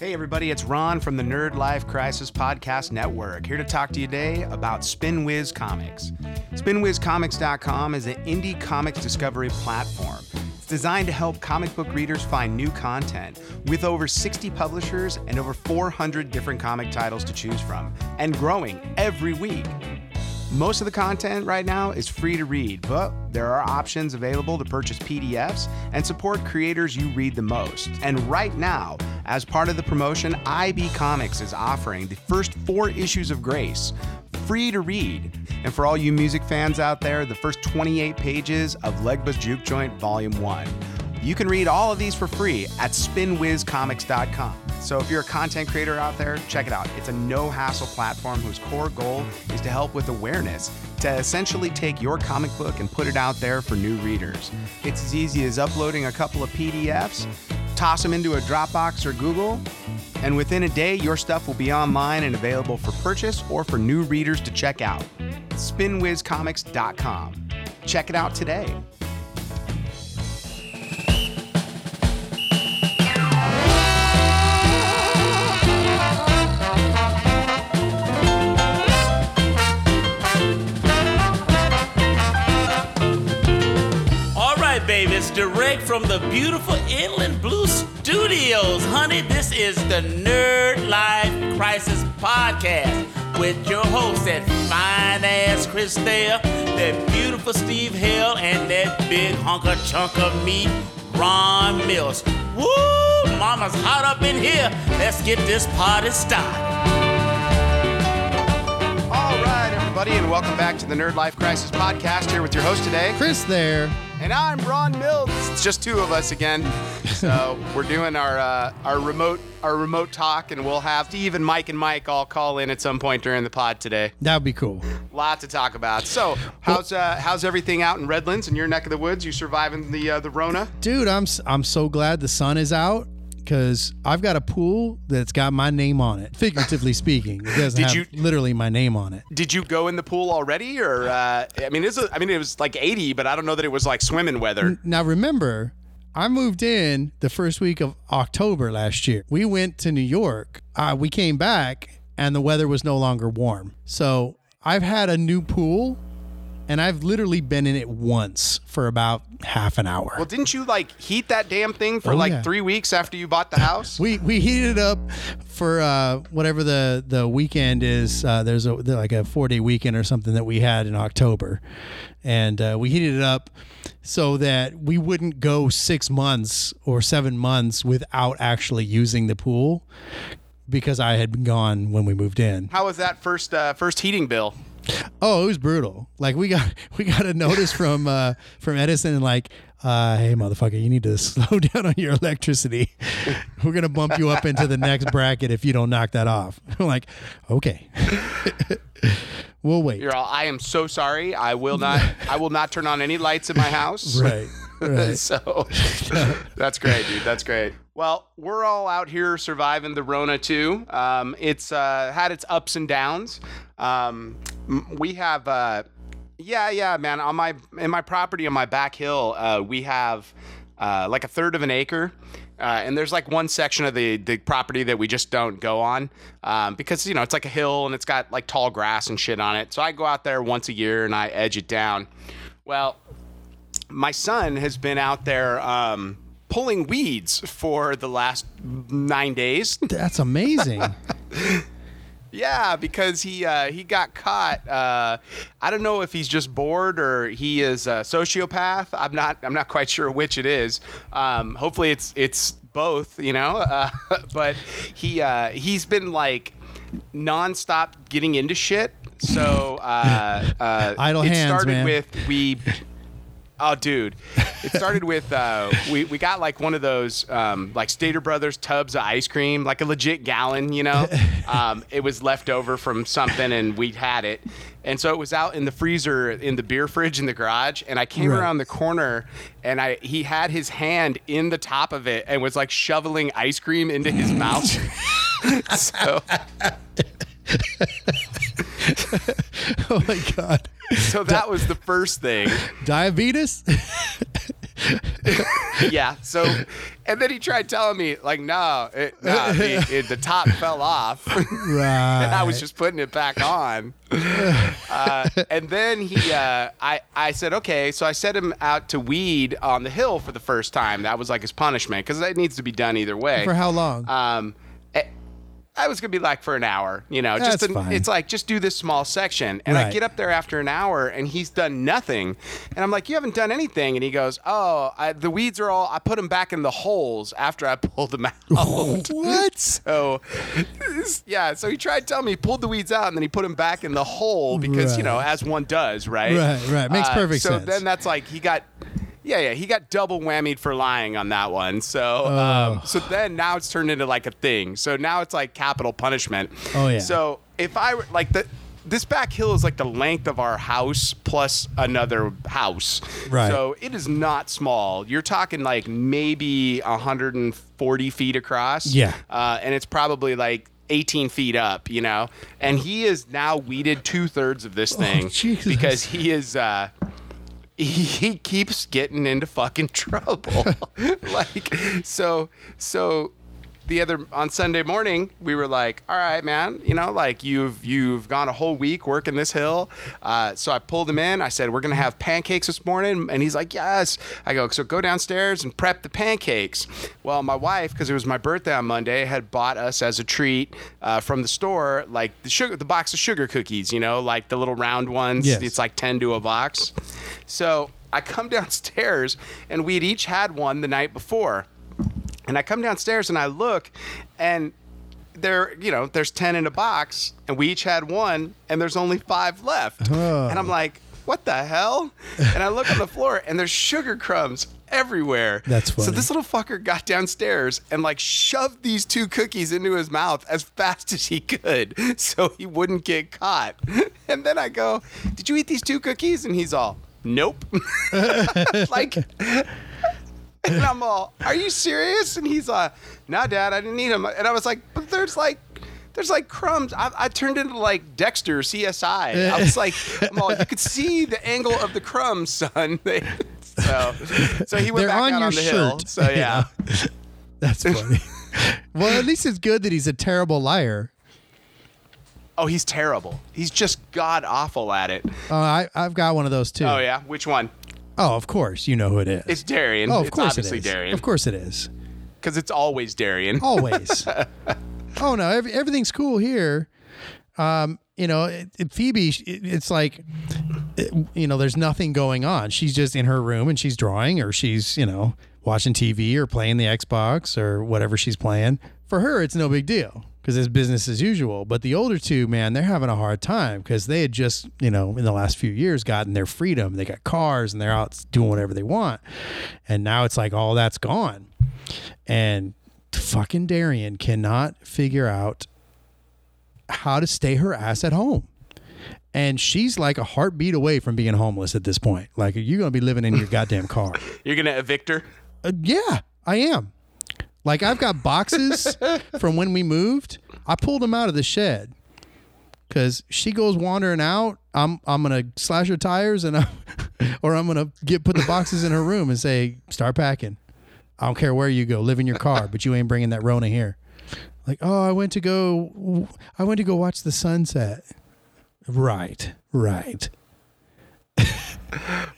Hey, everybody, it's Ron from the Nerd Life Crisis Podcast Network, here to talk to you today about SpinWiz Comics. SpinWizComics.com is an indie comics discovery platform. It's designed to help comic book readers find new content with over 60 publishers and over 400 different comic titles to choose from, and growing every week. Most of the content right now is free to read, but there are options available to purchase PDFs and support creators you read the most. And right now, as part of the promotion, IB Comics is offering the first four issues of Grace free to read. And for all you music fans out there, the first 28 pages of Legba's Juke Joint Volume 1. You can read all of these for free at spinwizcomics.com. So if you're a content creator out there, check it out. It's a no hassle platform whose core goal is to help with awareness, to essentially take your comic book and put it out there for new readers. It's as easy as uploading a couple of PDFs, toss them into a Dropbox or Google, and within a day, your stuff will be online and available for purchase or for new readers to check out. SpinWizComics.com. Check it out today. Right, baby, it's direct from the beautiful Inland Blue Studios. Honey, this is the Nerd Life Crisis Podcast with your host, that fine ass Chris Thayer, that beautiful Steve Hill, and that big hunker chunk of meat, Ron Mills. Woo! Mama's hot up in here. Let's get this party started. All right, everybody, and welcome back to the Nerd Life Crisis Podcast here with your host today. Chris Thayer. And I'm Ron Mills. It's just two of us again. So we're doing our uh, our remote our remote talk, and we'll have Steve and Mike and Mike all call in at some point during the pod today. That would be cool. Lot to talk about. So how's uh, how's everything out in Redlands in your neck of the woods? You surviving the uh, the Rona? Dude, I'm I'm so glad the sun is out because I've got a pool that's got my name on it. Figuratively speaking, it doesn't Did have you- literally my name on it. Did you go in the pool already, or uh, I mean, it's a, I mean, it was like 80, but I don't know that it was like swimming weather. Now remember, I moved in the first week of October last year. We went to New York. Uh, we came back and the weather was no longer warm. So I've had a new pool and I've literally been in it once for about half an hour. Well, didn't you like heat that damn thing for Oh, like yeah. three weeks after you bought the house? We we heated it up for uh, whatever the the weekend is. Uh, there's a like a four day weekend or something that we had in October, and uh, we heated it up so that we wouldn't go six months or seven months without actually using the pool because I had been gone when we moved in. How was that first uh, first heating bill? Oh, it was brutal. Like we got we got a notice from uh from Edison and like uh hey motherfucker, you need to slow down on your electricity. We're going to bump you up into the next bracket if you don't knock that off. I'm like, "Okay." we'll wait. You're all. I am so sorry. I will not. I will not turn on any lights in my house. Right. Right. so that's great, dude. That's great. Well, we're all out here surviving the Rona too. Um, it's uh, had its ups and downs. Um, we have, uh, yeah, yeah, man. On my in my property on my back hill, uh, we have uh, like a third of an acre. Uh, and there's like one section of the, the property that we just don't go on um, because you know it's like a hill and it's got like tall grass and shit on it. So I go out there once a year and I edge it down. Well, my son has been out there um, pulling weeds for the last nine days. That's amazing. yeah, because he uh, he got caught. Uh, I don't know if he's just bored or he is a sociopath. I'm not I'm not quite sure which it is. Um, hopefully it's it's both. You know, uh, but he uh, he's been like nonstop getting into shit. So uh, uh, Idle it hands, started man. with we Oh, dude! It started with uh, we we got like one of those um, like Stater Brothers tubs of ice cream, like a legit gallon, you know. Um, it was left over from something, and we had it, and so it was out in the freezer in the beer fridge in the garage. And I came Right. around the corner, and I he had his hand in the top of it and was like shoveling ice cream into his mouth. so oh my god. so that was the first thing. Diabetes? yeah. So, and then he tried telling me like, no, it, no, it, the top fell off. Right. and I was just putting it back on. Uh, and then he, uh, I, I said, okay. So I set him out to weed on the hill for the first time. That was like his punishment because that needs to be done either way. For how long? Um, I was gonna be like for an hour, you know. just That's an- fine. it's like just do this small section, and I get up there after an hour, and he's done nothing, and I'm like, you haven't done anything, and he goes, oh, I, the weeds are all. I put them back in the holes after I pulled them out. what? So, yeah. So he tried to tell me he pulled the weeds out and then he put them back in the hole because you know, as one does, right? Right, right. Makes uh, perfect so sense. So then that's like he got. Yeah, yeah, he got double whammied for lying on that one. So, Oh. um, so then now it's turned into like a thing. So now it's like capital punishment. Oh, yeah. So if I were like the this back hill is like the length of our house plus another house. Right. So it is not small. You're talking like maybe 140 feet across. Yeah. Uh, and it's probably like 18 feet up, you know? And he is now weeded two thirds of this thing Oh, because he is, uh, he, keeps getting into fucking trouble. like, so, so the other on Sunday morning, we were like, "All right, man, you know, like you've you've gone a whole week working this hill." Uh, so I pulled him in. I said, "We're gonna have pancakes this morning," and he's like, "Yes." I go, "So go downstairs and prep the pancakes." Well, my wife, because it was my birthday on Monday, had bought us as a treat uh, from the store, like the sugar, the box of sugar cookies. You know, like the little round ones. Yes. It's like ten to a box. So I come downstairs, and we'd each had one the night before. And I come downstairs and I look, and there, you know, there's 10 in a box, and we each had one, and there's only five left. And I'm like, what the hell? And I look on the floor, and there's sugar crumbs everywhere. That's funny. So this little fucker got downstairs and like shoved these two cookies into his mouth as fast as he could so he wouldn't get caught. And then I go, Did you eat these two cookies? And he's all, Nope. like, and I'm all, "Are you serious?" And he's like, "No, Dad, I didn't need him. And I was like, "But there's like, there's like crumbs." I, I turned into like Dexter CSI. I was like, I'm all, "You could see the angle of the crumbs, son." So, so he went They're back on out your on the hill. shirt. So yeah, That's funny. well, at least it's good that he's a terrible liar. Oh, he's terrible. He's just god awful at it. Oh, I, I've got one of those too. Oh yeah, which one? Oh, of course. You know who it is. It's Darian. oh, of it's course obviously it is. Darian. Of course it is. because it's always Darian. Always. oh no, every, everything's cool here. Um, you know, it, it- Phoebe, sh- it, it's like, it- you know, there's nothing going on. She's just in her room and she's drawing, or she's, you know, watching TV or playing the Xbox or whatever she's playing. For her, it's no big deal because it's business as usual. But the older two, man, they're having a hard time because they had just, you know, in the last few years gotten their freedom. They got cars and they're out doing whatever they want. And now it's like all that's gone. And fucking Darian cannot figure out how to stay her ass at home. And she's like a heartbeat away from being homeless at this point. Like, you're going to be living in your goddamn car. You're gonna evict her. Uh, yeah, I am. Like, I've got boxes from when we moved. I pulled them out of the shed because she goes wandering out. I'm I'm gonna slash her tires and I'm, or I'm gonna get put the boxes in her room and say start packing. I don't care where you go, live in your car, but you ain't bringing that Rona here. Like, oh, I went to go, I went to go watch the sunset. Right, right.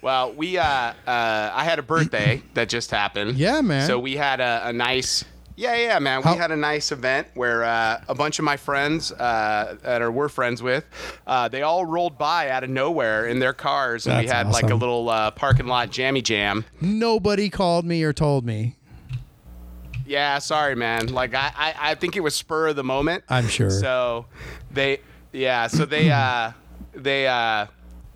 Well, we uh, uh, I had a birthday that just happened. Yeah, man. So we had a, a nice. Yeah, yeah, man. We How- had a nice event where uh, a bunch of my friends uh, that are we're friends with, uh, they all rolled by out of nowhere in their cars, and we That's had like a awesome. little uh, parking lot jammy jam. Nobody called me or told me. Yeah, sorry, man. Like I, I, I think it was spur of the moment. I'm sure. So they, yeah, so they, uh, they, uh,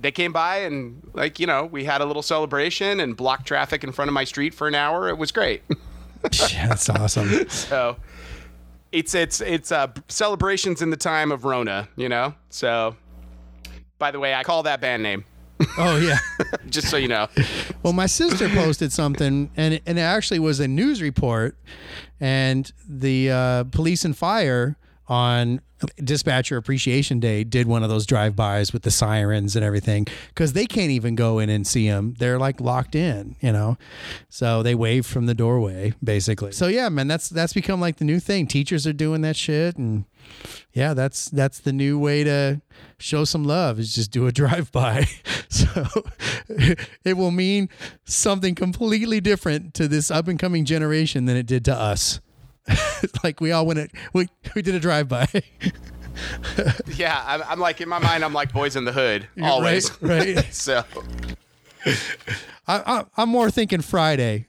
they came by and like you know we had a little celebration and blocked traffic in front of my street for an hour. It was great. That's awesome. so it's it's it's uh, celebrations in the time of Rona, you know. So by the way, I call that band name Oh yeah. just so you know. Well, my sister posted something, and and it actually was a news report, and the uh, police and fire on Dispatcher Appreciation Day did one of those drive-bys with the sirens and everything because they can't even go in and see them. They're like locked in, you know. So they wave from the doorway, basically. So yeah, man, that's that's become like the new thing. Teachers are doing that shit, and yeah, that's that's the new way to show some love is just do a drive-by. so it will mean something completely different to this up and coming generation than it did to us. like we all went it we we did a drive by. yeah, I'm, I'm, like in my mind, I'm like boys in the hood always. Right. right. so I, I, I'm more thinking Friday.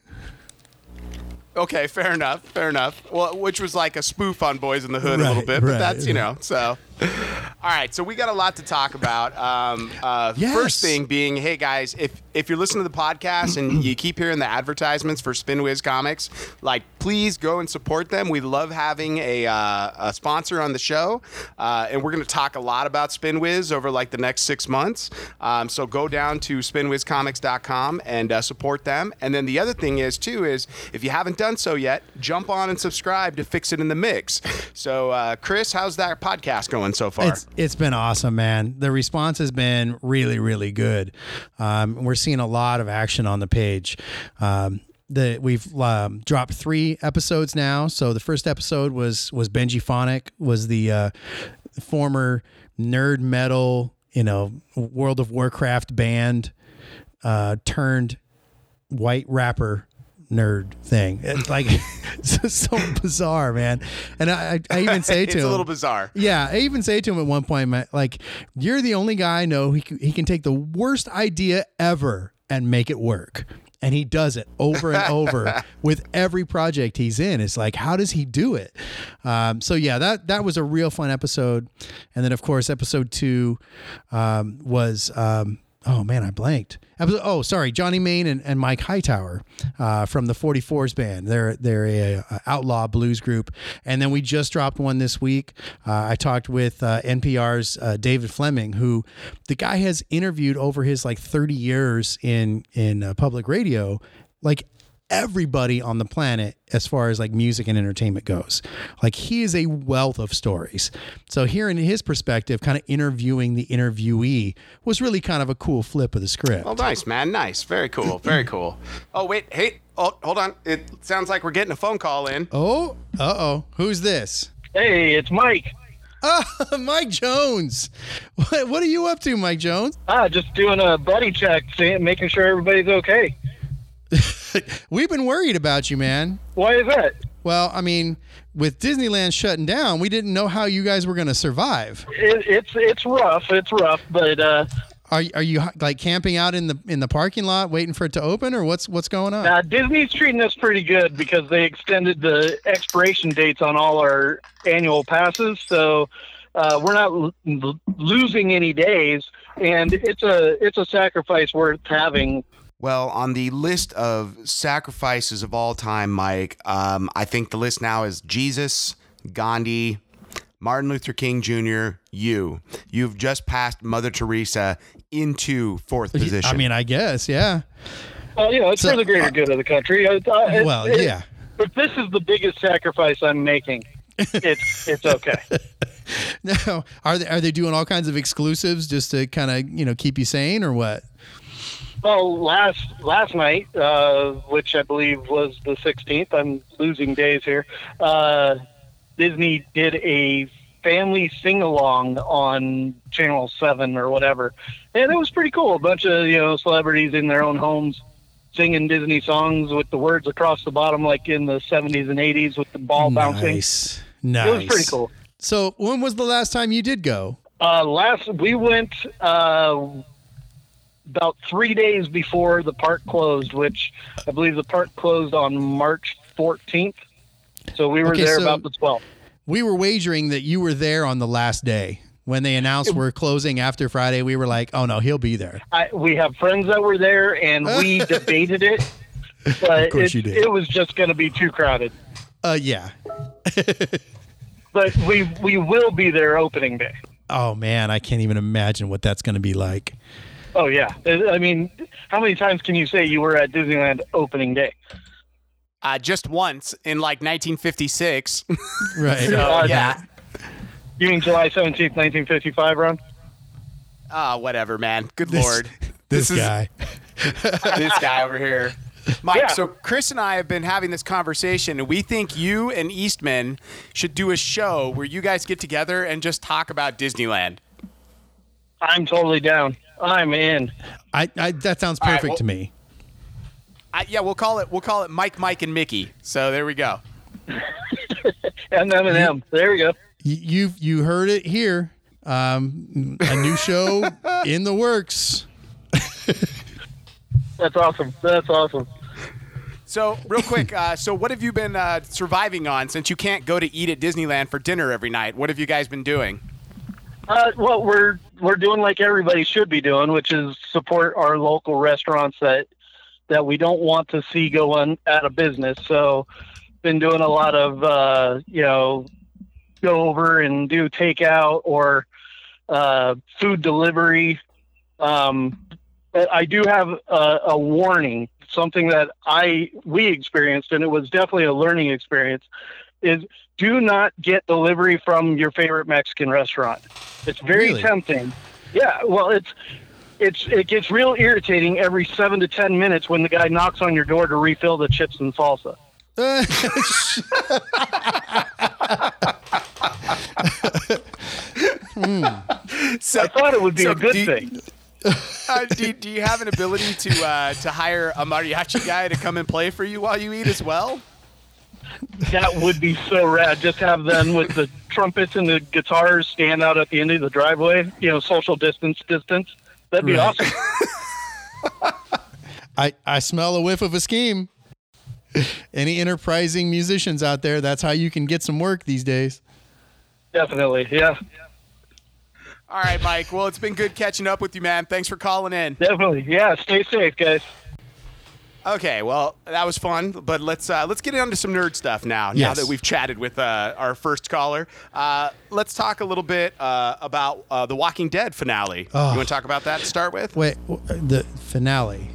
Okay, fair enough. Fair enough. Well, which was like a spoof on Boys in the Hood Right, a little bit, but right, that's you know. So, all right. So we got a lot to talk about. Um, uh, Yes. First thing being, hey guys, if if you're listening to the podcast and you keep hearing the advertisements for Spinwiz Comics, like please go and support them. We love having a, uh, a sponsor on the show, uh, and we're going to talk a lot about Spinwiz over like the next six months. Um, so go down to spinwizcomics.com and uh, support them. And then the other thing is too is if you haven't done so yet, jump on and subscribe to Fix It in the Mix. So uh, Chris, how's that podcast going so far? It's it's been awesome, man. The response has been really really good. Um, we're seeing a lot of action on the page. Um, the we've um, dropped three episodes now. So the first episode was was Benji Phonic was the uh, former nerd metal, you know, World of Warcraft band uh, turned white rapper nerd thing. It's like it's so bizarre, man. And I, I even say to it's him, a little bizarre. yeah, I even say to him at one point, like, you're the only guy I know he can, he can take the worst idea ever and make it work. And he does it over and over with every project he's in. It's like, how does he do it? Um, so yeah, that that was a real fun episode. And then of course, episode two um, was um, oh man, I blanked. Oh, sorry, Johnny Main and, and Mike Hightower uh, from the 44s band. They're they're a, a outlaw blues group, and then we just dropped one this week. Uh, I talked with uh, NPR's uh, David Fleming, who the guy has interviewed over his like 30 years in in uh, public radio, like everybody on the planet as far as like music and entertainment goes. Like he is a wealth of stories. So hearing his perspective, kind of interviewing the interviewee was really kind of a cool flip of the script. Oh, nice, man. Nice. Very cool. Very cool. Oh, wait. Hey. Oh, hold on. It sounds like we're getting a phone call in. Oh, uh oh. Who's this? Hey, it's Mike. Oh, Mike Jones. What, what are you up to, Mike Jones? Ah, just doing a buddy check, seeing, making sure everybody's okay. We've been worried about you, man. Why is that? Well, I mean, with Disneyland shutting down, we didn't know how you guys were going to survive. It, it's it's rough. It's rough, but uh, Are are you like camping out in the in the parking lot waiting for it to open, or what's what's going on? uh, Disney's treating us pretty good because they extended the expiration dates on all our annual passes, so uh, we're not l- losing any days, and it's a it's a sacrifice worth having. Well, on the list of sacrifices of all time, Mike, um, I think the list now is Jesus, Gandhi, Martin Luther King Jr., you. You've just passed Mother Teresa into fourth position. I mean, I guess, yeah. Well, you know, it's So, for the greater uh, good of the country. Uh, uh, it- Well, it- yeah. But this is the biggest sacrifice I'm making, it's it's okay. Now, are they are they doing all kinds of exclusives just to kind of you know keep you sane or what? Well, last last night, uh, which I believe was the 16th, I'm losing days here. Uh, Disney did a family sing along on Channel Seven or whatever, and it was pretty cool. A bunch of you know celebrities in their own homes singing Disney songs with the words across the bottom, like in the 70s and 80s, with the ball bouncing. Nice, nice. It was pretty cool. So, when was the last time you did go? Uh, last we went uh, about three days before the park closed, which I believe the park closed on March 14th. So we were Okay, there so- about the 12th. We were wagering that you were there on the last day when they announced we're closing after Friday. We were like, oh no, he'll be there. I, we have friends that were there, and we debated it, but course it, you did. it was just going to be too crowded. Uh, yeah. But we we will be there opening day. Oh man, I can't even imagine what that's going to be like. Oh yeah, I mean, how many times can you say you were at Disneyland opening day? uh, just once in like 1956. Right. so, Uh, yeah. You mean July 17th, 1955, Ron? Ah, whatever, man. Good This, lord. this, is guy. this guy over here. Mike, Yeah. so Chris and I have been having this conversation, and we think you and Eastman should do a show where you guys get together and just talk about Disneyland. I'm totally down. I'm in. I, I that sounds All right, perfect well- to me. I, yeah, we'll call it we'll call it Mike, Mike, and Mickey. So there we go. And M&M. There we go. Y- You you heard it here. Um, a new show in the works. That's awesome. That's awesome. So real quick, uh, so what have you been uh, surviving on since you can't go to eat at Disneyland for dinner every night? What have you guys been doing? Uh, well, we're we're doing like everybody should be doing, which is support our local restaurants that that we don't want to see go on out of business. So, been doing a lot of uh, you know go over and do takeout or uh, food delivery. Um, I do have a, a warning, something that I we experienced, and it was definitely a learning experience. Is do not get delivery from your favorite Mexican restaurant. It's very Really? tempting. Yeah, well, it's it's it gets real irritating every seven to ten minutes when the guy knocks on your door to refill the chips and salsa. So, I thought it would be so a good do- thing. uh, do, do you have an ability to uh, to hire a mariachi guy to come and play for you while you eat as well? That would be so rad. Just have them with the trumpets and the guitars stand out at the end of the driveway. You know, social distance, distance. That'd be Right. awesome. I I smell a whiff of a scheme. Any enterprising musicians out there, that's how you can get some work these days. Definitely, yeah, All right, Mike. Well, it's been good catching up with you, man. Thanks for calling in. definitely, yeah. Stay safe, guys. Okay, well, that was fun, but let's uh, let's get into some nerd stuff now. Now Yes. that we've chatted with uh, our first caller, uh, let's talk a little bit uh, about uh, the Walking Dead finale. Oh. You want to talk about that to start with? Wait, the finale.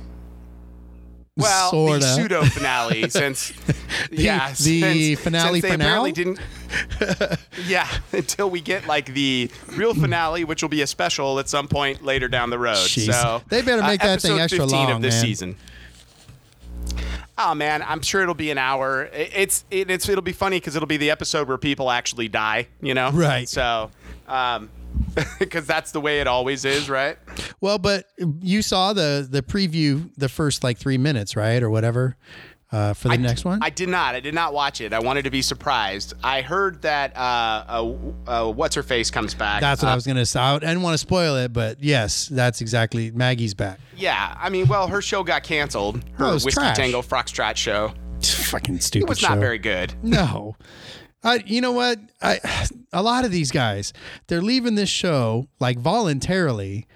Well, Sorta. the pseudo finale, since yeah, the since- finale since they finale? apparently didn't. yeah, until we get like the real finale, which will be a special at some point later down the road. Jeez. So They better make that thing extra 15 long, of this man. season. Oh man, I'm sure it'll be an hour. It's it, it's it'll be funny because it'll be the episode where people actually die. You know, Right. So, um, because that's the way it always is, right? Well, but you saw the the preview, the first like three minutes, right, or whatever, uh, for the I- next one. I did not. I did not watch it. I wanted to be surprised. I heard that uh, uh, uh, what's her face comes back. that's what Uh, I was gonna say. I didn't want to spoil it, but yes, that's exactly Maggie's back. Yeah, I mean, well, her show got canceled. Her Oh, it was Whiskey trash. Tango Foxtrot show. Fucking stupid. It was show. not very good. No. I, you know what? I, a lot of these guys, they're leaving this show like voluntarily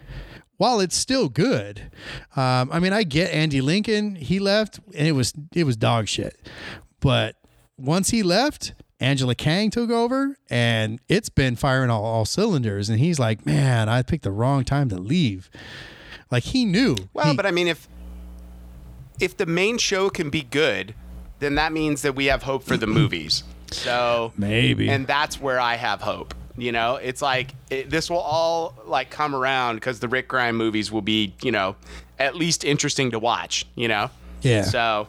while it's still good. Um, I mean, I get Andy Lincoln. He left and it was, it was dog shit. But once he left, Angela Kang took over and it's been firing all, all cylinders. And he's like, man, I picked the wrong time to leave. Like he knew. Well, He- but I mean, if if the main show can be good, then that means that we have hope for the movies. So maybe. and that's where I have hope. You know, it's like it, this will all like come around because the Rick Grimes movies will be, you know, at least interesting to watch. You know. Yeah. So,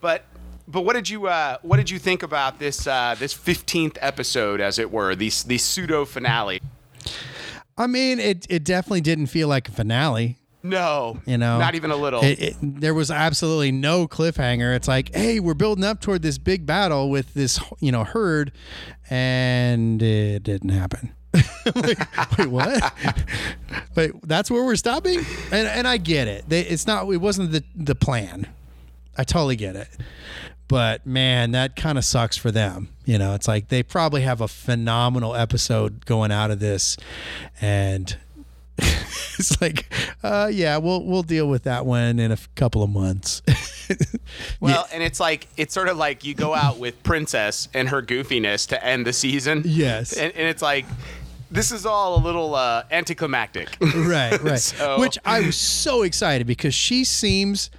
but but what did you uh, what did you think about this uh, this fifteenth episode, as it were, these the pseudo finale? I mean, it, it definitely didn't feel like a finale. No, you know? Not even a little. It, it, there was absolutely no cliffhanger. It's like hey we're building up toward this big battle with this you know herd and it didn't happen. Like, wait what? Wait that's where we're stopping? And and i get it. They, it's not it wasn't the the plan. I totally get it. But man that kind of sucks for them you know? It's like they probably have a phenomenal episode going out of this and it's like, uh, yeah, we'll we'll deal with that one in a f- couple of months. Well, and it's like it's sort of like you go out with Princess and her goofiness to end the season. Yes. and, and it's like this is all a little uh, anticlimactic. right, right. So- Which I was so excited because she seems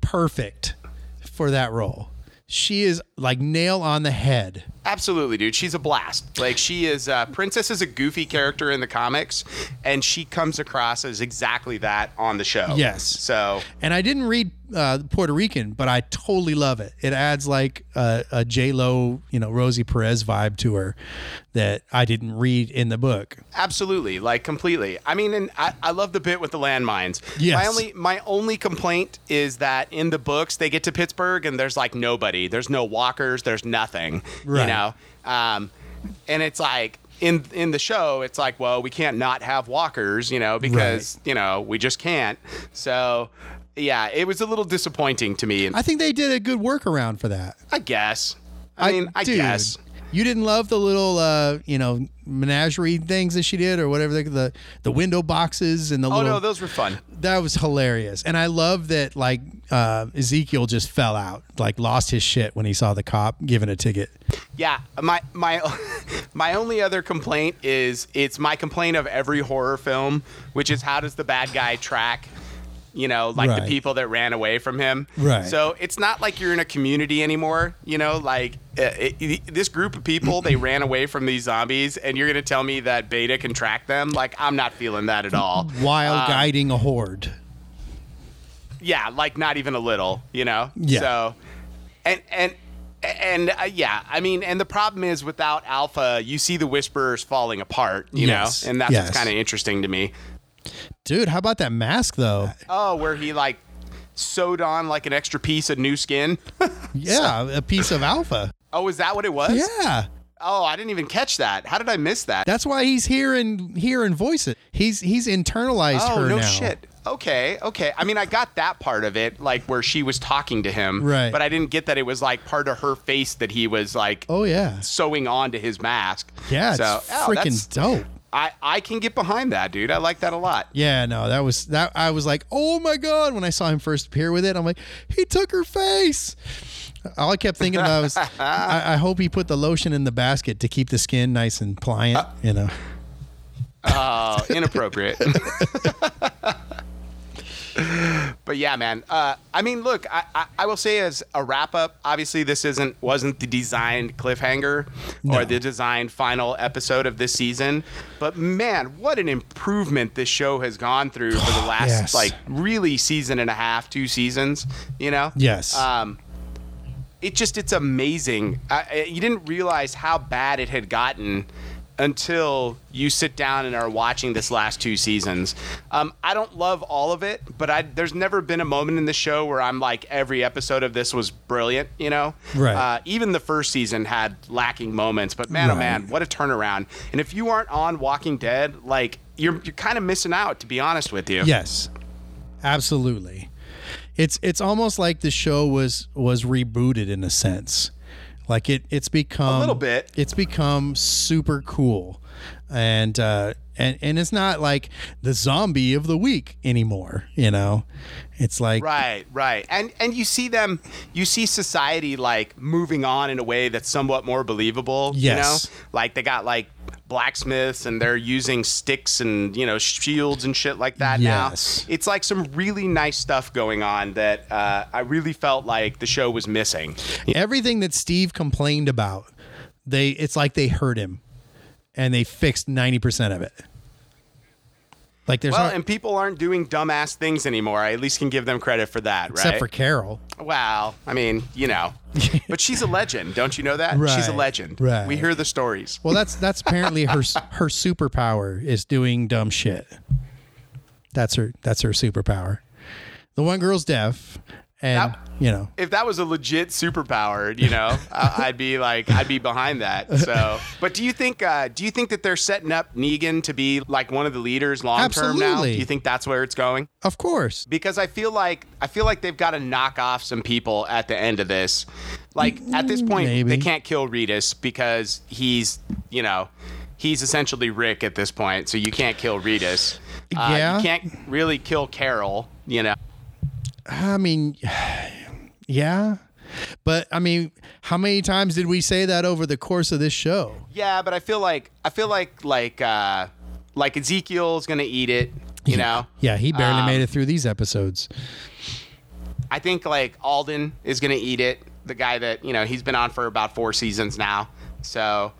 perfect for that role. She is like nail on the head Absolutely, dude. She's a blast. Like she is. Uh, Princess is a goofy character in the comics, and she comes across as exactly that on the show. Yes. So And I didn't read uh, Puerto Rican, but I totally love it. It adds like a, a J Lo, you know, Rosie Perez vibe to her that I didn't read in the book. absolutely, like completely. I mean, and I, I love the bit with the landmines. Yes. My only my only complaint is that in the books they get to Pittsburgh and there's like nobody. There's no walkers. There's nothing. You Right. Know. Um, and it's like. In, in the show, it's like, well, we can't not have walkers, you know, because you know we just can't. So, yeah, it was a little disappointing to me. I think they did a good workaround for that. I guess. I mean, I, dude, guess. You didn't love the little, uh, you know, menagerie things that she did, or whatever the the, the window boxes and the Oh little. no, those were fun. that was hilarious, and I love that. Like uh, Ezekiel just fell out, like lost his shit when he saw the cop giving a ticket. Yeah, my my my only other complaint is it's my complaint of every horror film, which is how does the bad guy track you know, like Right. the people that ran away from him. Right. So it's not like you're in a community anymore. You know, like uh, it, it- this group of people, they ran away from these zombies, and you're gonna tell me that Beta can track them? Like I'm not feeling that at all. While Um, guiding a horde. yeah, like not even a little, you know. Yeah. So, and and and uh, yeah, I mean, and the problem is without Alpha, you see the Whisperers falling apart, you Yes. know, and that's Yes. what's kind of interesting to me. Dude, how about that mask though? Oh, where he like sewed on like an extra piece of new skin. Yeah, a piece of alpha. oh, is that what it was? Yeah. Oh, I didn't even catch that. How did I miss that? That's why he's here and here and voice it. He's he's internalized oh, her no now. shit. Okay, okay. I mean, I got that part of it, like where she was talking to him, Right. But I didn't get that it was like part of her face that he was like Oh yeah. sewing onto his mask. Yeah, it's so oh, freaking dope. I I can get behind that, dude. I like that a lot. Yeah, no, that was that. I was like, oh my god, when I saw him first appear with it, I'm like, he took her face. All I kept thinking about was, I, I hope he put the lotion in the basket to keep the skin nice and pliant. Uh, you know. Oh, inappropriate. but yeah, man. Uh, I mean, look, I, I, I will say as a wrap up, obviously this isn't wasn't the designed cliffhanger No. or the designed final episode of this season. But man, what an improvement this show has gone through for the last Yes. like really season and a half, two seasons. You know. Yes. Um, it just it's amazing. I, you didn't realize how bad it had gotten until you sit down and are watching this last two seasons. Um, I don't love all of it, but I, there's never been a moment in the show where I'm like every episode of this was brilliant. You know, Right. Uh, even the first season had lacking moments, but man, oh man, what a turnaround! And if you aren't on Walking Dead, like you're you're kind of missing out, to be honest with you. Yes, absolutely. It's it's almost like the show was was rebooted in a sense. Like it it's become A little bit. It's become super cool, and uh, and and it's not like the zombie of the week anymore. You know, it's like Right, right. And and you see them you see society like moving on in a way that's somewhat more believable, Yes. you know? Like they got like blacksmiths and they're using sticks and, you know, shields and shit like that Yes. now. It's like some really nice stuff going on that uh, I really felt like the show was missing. everything that Steve complained about. They it's like they heard him, and they fixed ninety percent of it. Like there's Well, not, and people aren't doing dumbass things anymore. I at least can give them credit for that, right? except for Carol. Well, I mean, you know. but she's a legend, don't you know that? She's a legend. right. We hear the stories. Well, that's that's apparently her her superpower is doing dumb shit. That's her that's her superpower. The one girl's deaf, and That- you know, if that was a legit superpower, you know, I'd be like, I'd be behind that. So, but do you think, uh, do you think that they're setting up Negan to be like one of the leaders long term now? Do you think that's where it's going? of course, Because I feel like I feel like they've got to knock off some people at the end of this. Like at this point, Maybe. they can't kill Reedus because he's, you know, he's essentially Rick at this point. So you can't kill Reedus. Uh, Yeah. you can't really kill Carol. You know. I mean, yeah, but I mean, how many times did we say that over the course of this show? Yeah, but I feel like I feel like like uh like Ezekiel's gonna eat it. You know. Yeah, he barely Um, made it through these episodes. I think like Alden is gonna eat it. The guy that you know he's been on for about four seasons now. So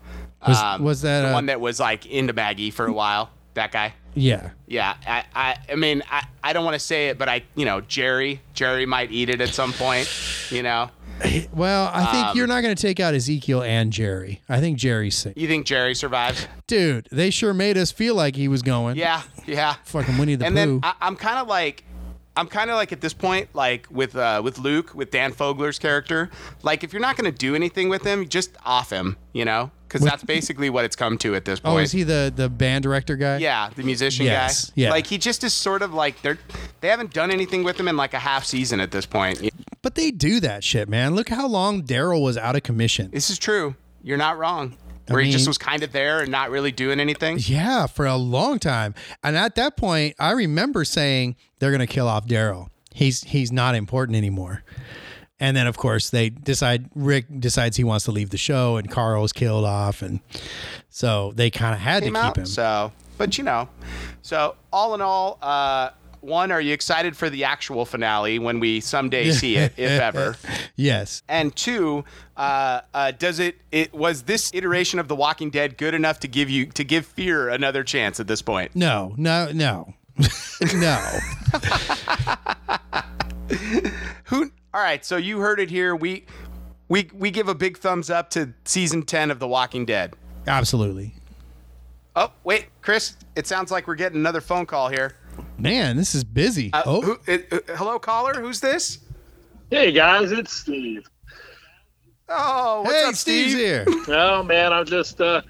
Was- um, was that, the uh, one that was like into Maggie for a while? That guy. Yeah. Yeah, I, I, I mean, I, I don't want to say it, but I, you know, Jerry, Jerry might eat it at some point, you know. Well, I think Um, you're not going to take out Ezekiel and Jerry. I think Jerry's safe. You think Jerry survives? Dude, they sure made us feel like he was going. Yeah, yeah. Fucking Winnie the and Pooh. then I, I'm kind of like, I'm kind of like at this point, like with uh, with Luke, with Dan Fogler's character, like if you're not going to do anything with him, just off him, you know, because that's basically what it's come to at this point. oh, is he the the band director guy? Yeah, the musician Yes, guy. yeah. Like he just is sort of like they're they haven't done anything with him in like a half season at this point. But they do that shit, man. Look how long Daryl was out of commission. This is true. You're not wrong. Where he just was kind of there and not really doing anything. Yeah, for a long time. And at that point, I remember saying they're going to kill off Daryl. He's he's not important anymore. And then of course they decide Rick decides he wants to leave the show and Carl's killed off and so they kind of had to keep out. him. So, but you know, so all in all, uh, one, are you excited for the actual finale when we someday see it, if ever? yes. And two, uh, uh, does it? It was this iteration of The Walking Dead good enough to give you to give fear another chance at this point? No, no, no. no. Who? All right, so you heard it here. We we we give a big thumbs up to season ten of The Walking Dead. Absolutely. Oh wait, Chris, it sounds like we're getting another phone call here. Man, this is busy. Uh, oh, who, uh, hello, caller. Who's this? Hey guys, it's Steve. Oh, what's hey, up, Steve's Steve? here. Oh man, I'm just uh,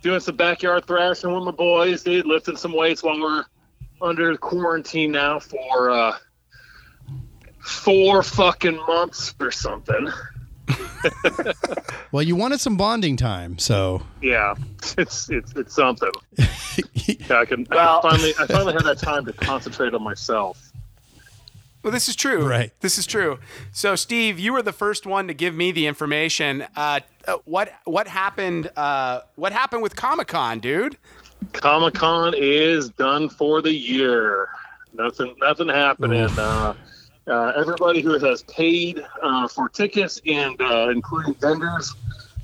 doing some backyard thrashing with my boys, dude, lifting some weights while we're under quarantine now for uh, four fucking months or something. Well, you wanted some bonding time, so Yeah, it's it's it's something. Yeah, I can Well- I finally I finally had that time to concentrate on myself. Well, this is true. Right. This is true. So, Steve, you were the first one to give me the information. Uh, uh, what what happened? Uh, what happened with Comic Con, dude? Comic Con is done for the year. Nothing, nothing happening. Uh, uh, everybody who has paid uh, for tickets and uh, including vendors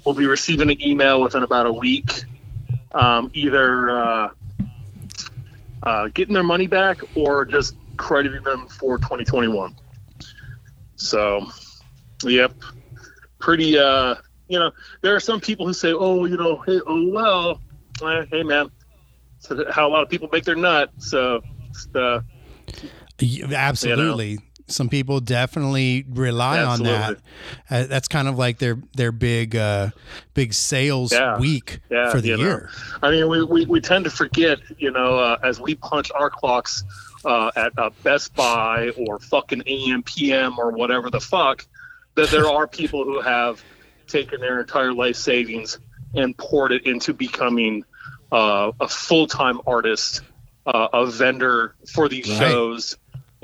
will be receiving an email within about a week, um, either uh, uh, getting their money back or just crediting them for 2021. So, yep, pretty. Uh, you know, there are some people who say, "Oh, you know, hey, oh well, eh, hey man." So how a lot of people make their nut. So, it's, uh, Y- absolutely. Some people definitely rely on that. Uh, that's kind of like their their big uh, big sales Yeah. week Yeah, for the you know. year. I mean, we, we, we tend to forget, you know, uh, as we punch our clocks uh, at uh, Best Buy or fucking AM, PM or whatever the fuck, that there are people who have taken their entire life savings and poured it into becoming uh, a full time artist, uh, a vendor for these Right. shows.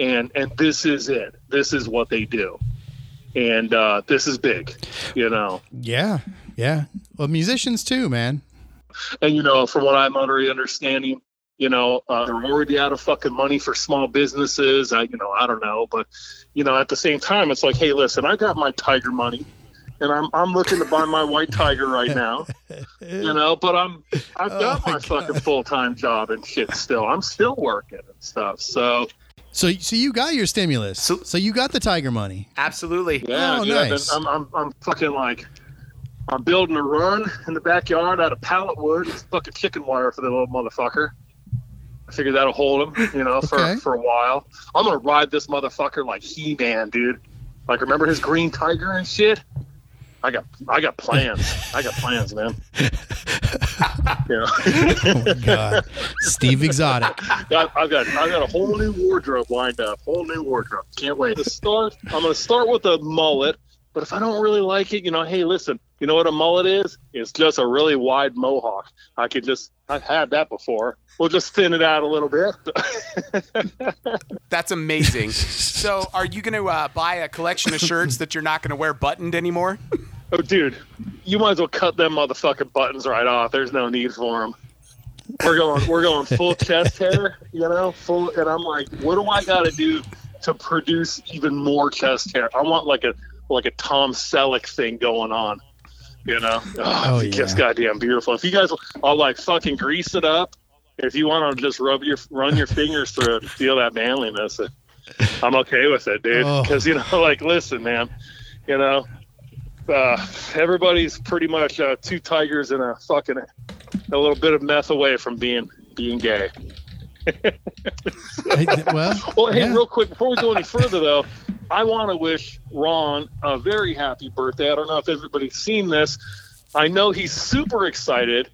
And, and this is it. This is what they do. And uh, this is big, you know. Yeah, yeah. Well, musicians too, man. And you know, from what I'm under understanding, you know, uh, they're already out of fucking money for small businesses. I, you know, I don't know, but you know, at the same time, it's like, hey, listen, I got my tiger money, and I'm I'm looking to buy my white tiger right now, you know, but I'm I've got Oh my my, fucking full time job and shit still. I'm still working and stuff. So So, so you got your stimulus. So, So- you got the tiger money. Absolutely. yeah, Oh, dude, I've been- nice. I'm, I'm I'm fucking like. I'm building a run in the backyard out of pallet wood. It's fucking chicken wire for the little motherfucker. I figured that'll hold him, you know, for, Okay. for a while. I'm gonna ride this motherfucker like He Man, dude. Like remember his green tiger and shit? I got I got plans. I got plans, man. you Oh my God, Steve Exotic. got, I've got I've got a whole new wardrobe lined up. Whole new wardrobe. Can't wait to start. I'm gonna start with a mullet. But if I don't really like it, you know, hey, listen, you know what a mullet is? It's just a really wide mohawk. I could just, I've had that before. We'll just thin it out a little bit. That's amazing. so, are you going to uh, buy a collection of shirts that you're not going to wear buttoned anymore? Oh, dude, you might as well cut them motherfucking buttons right off. There's no need for them. We're going, we're going full chest hair, you know, full. And I'm like, what do I got to do to produce even more chest hair? I want like a, like a Tom Selleck thing going on. You know, oh, Oh, it's just goddamn beautiful. If you guys all like fucking grease it up, if you want to just rub your run your fingers through it, feel that manliness. I'm okay with it, dude. Oh. Because you know, like, listen, man, you know, uh, everybody's pretty much uh, two tigers and a fucking a little bit of meth away from being being gay. Hey, well, Well, hey, yeah. real quick before we go any further, though, I want to wish Ron a very happy birthday. I don't know if everybody's seen this. I know he's super excited.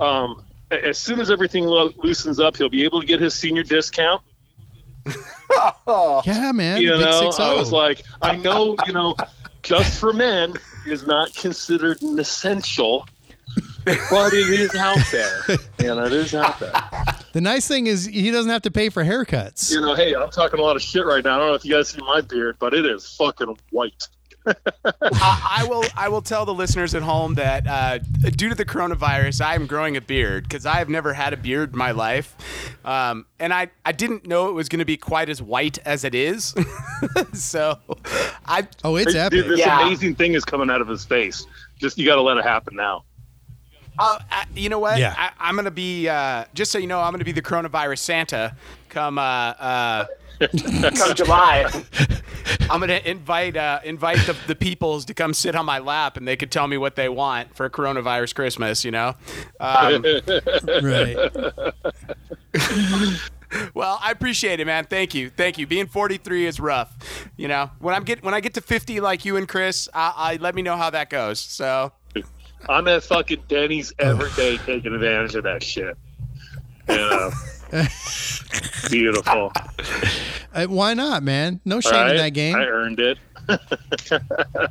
Um, as soon as everything lo- loosens up, he'll be able to get his senior discount. yeah, man. you know, I was like, I know, you know, just for men is not considered an essential, but it is out there. You know, it is out there. the nice thing is he doesn't have to pay for haircuts. You know, hey, I'm talking a lot of shit right now. I don't know if you guys see my beard, but it is fucking white. I, I will. I will tell the listeners at home that uh, due to the coronavirus, I am growing a beard because I have never had a beard in my life, um, and I I didn't know it was going to be quite as white as it is. so, I Oh, it's Dude, epic. this Yeah. amazing thing is coming out of his face. Just you got to let it happen now. Uh, I- you know what? Yeah. I, I'm gonna be uh, just so you know, I'm gonna be the coronavirus Santa. Come, uh, uh, Come July. I'm gonna invite uh, invite the, the peoples to come sit on my lap, and they could tell me what they want for coronavirus Christmas. You know. Um, right. well, I appreciate it, man. Thank you, thank you. Being 43 is rough. You know, when I'm get when I get to 50 like you and Chris, I, I let me know how that goes. So. I'm at fucking Denny's every day taking advantage of that shit. You know, beautiful. Uh, why not, man? No shame Right? in that game. I earned it.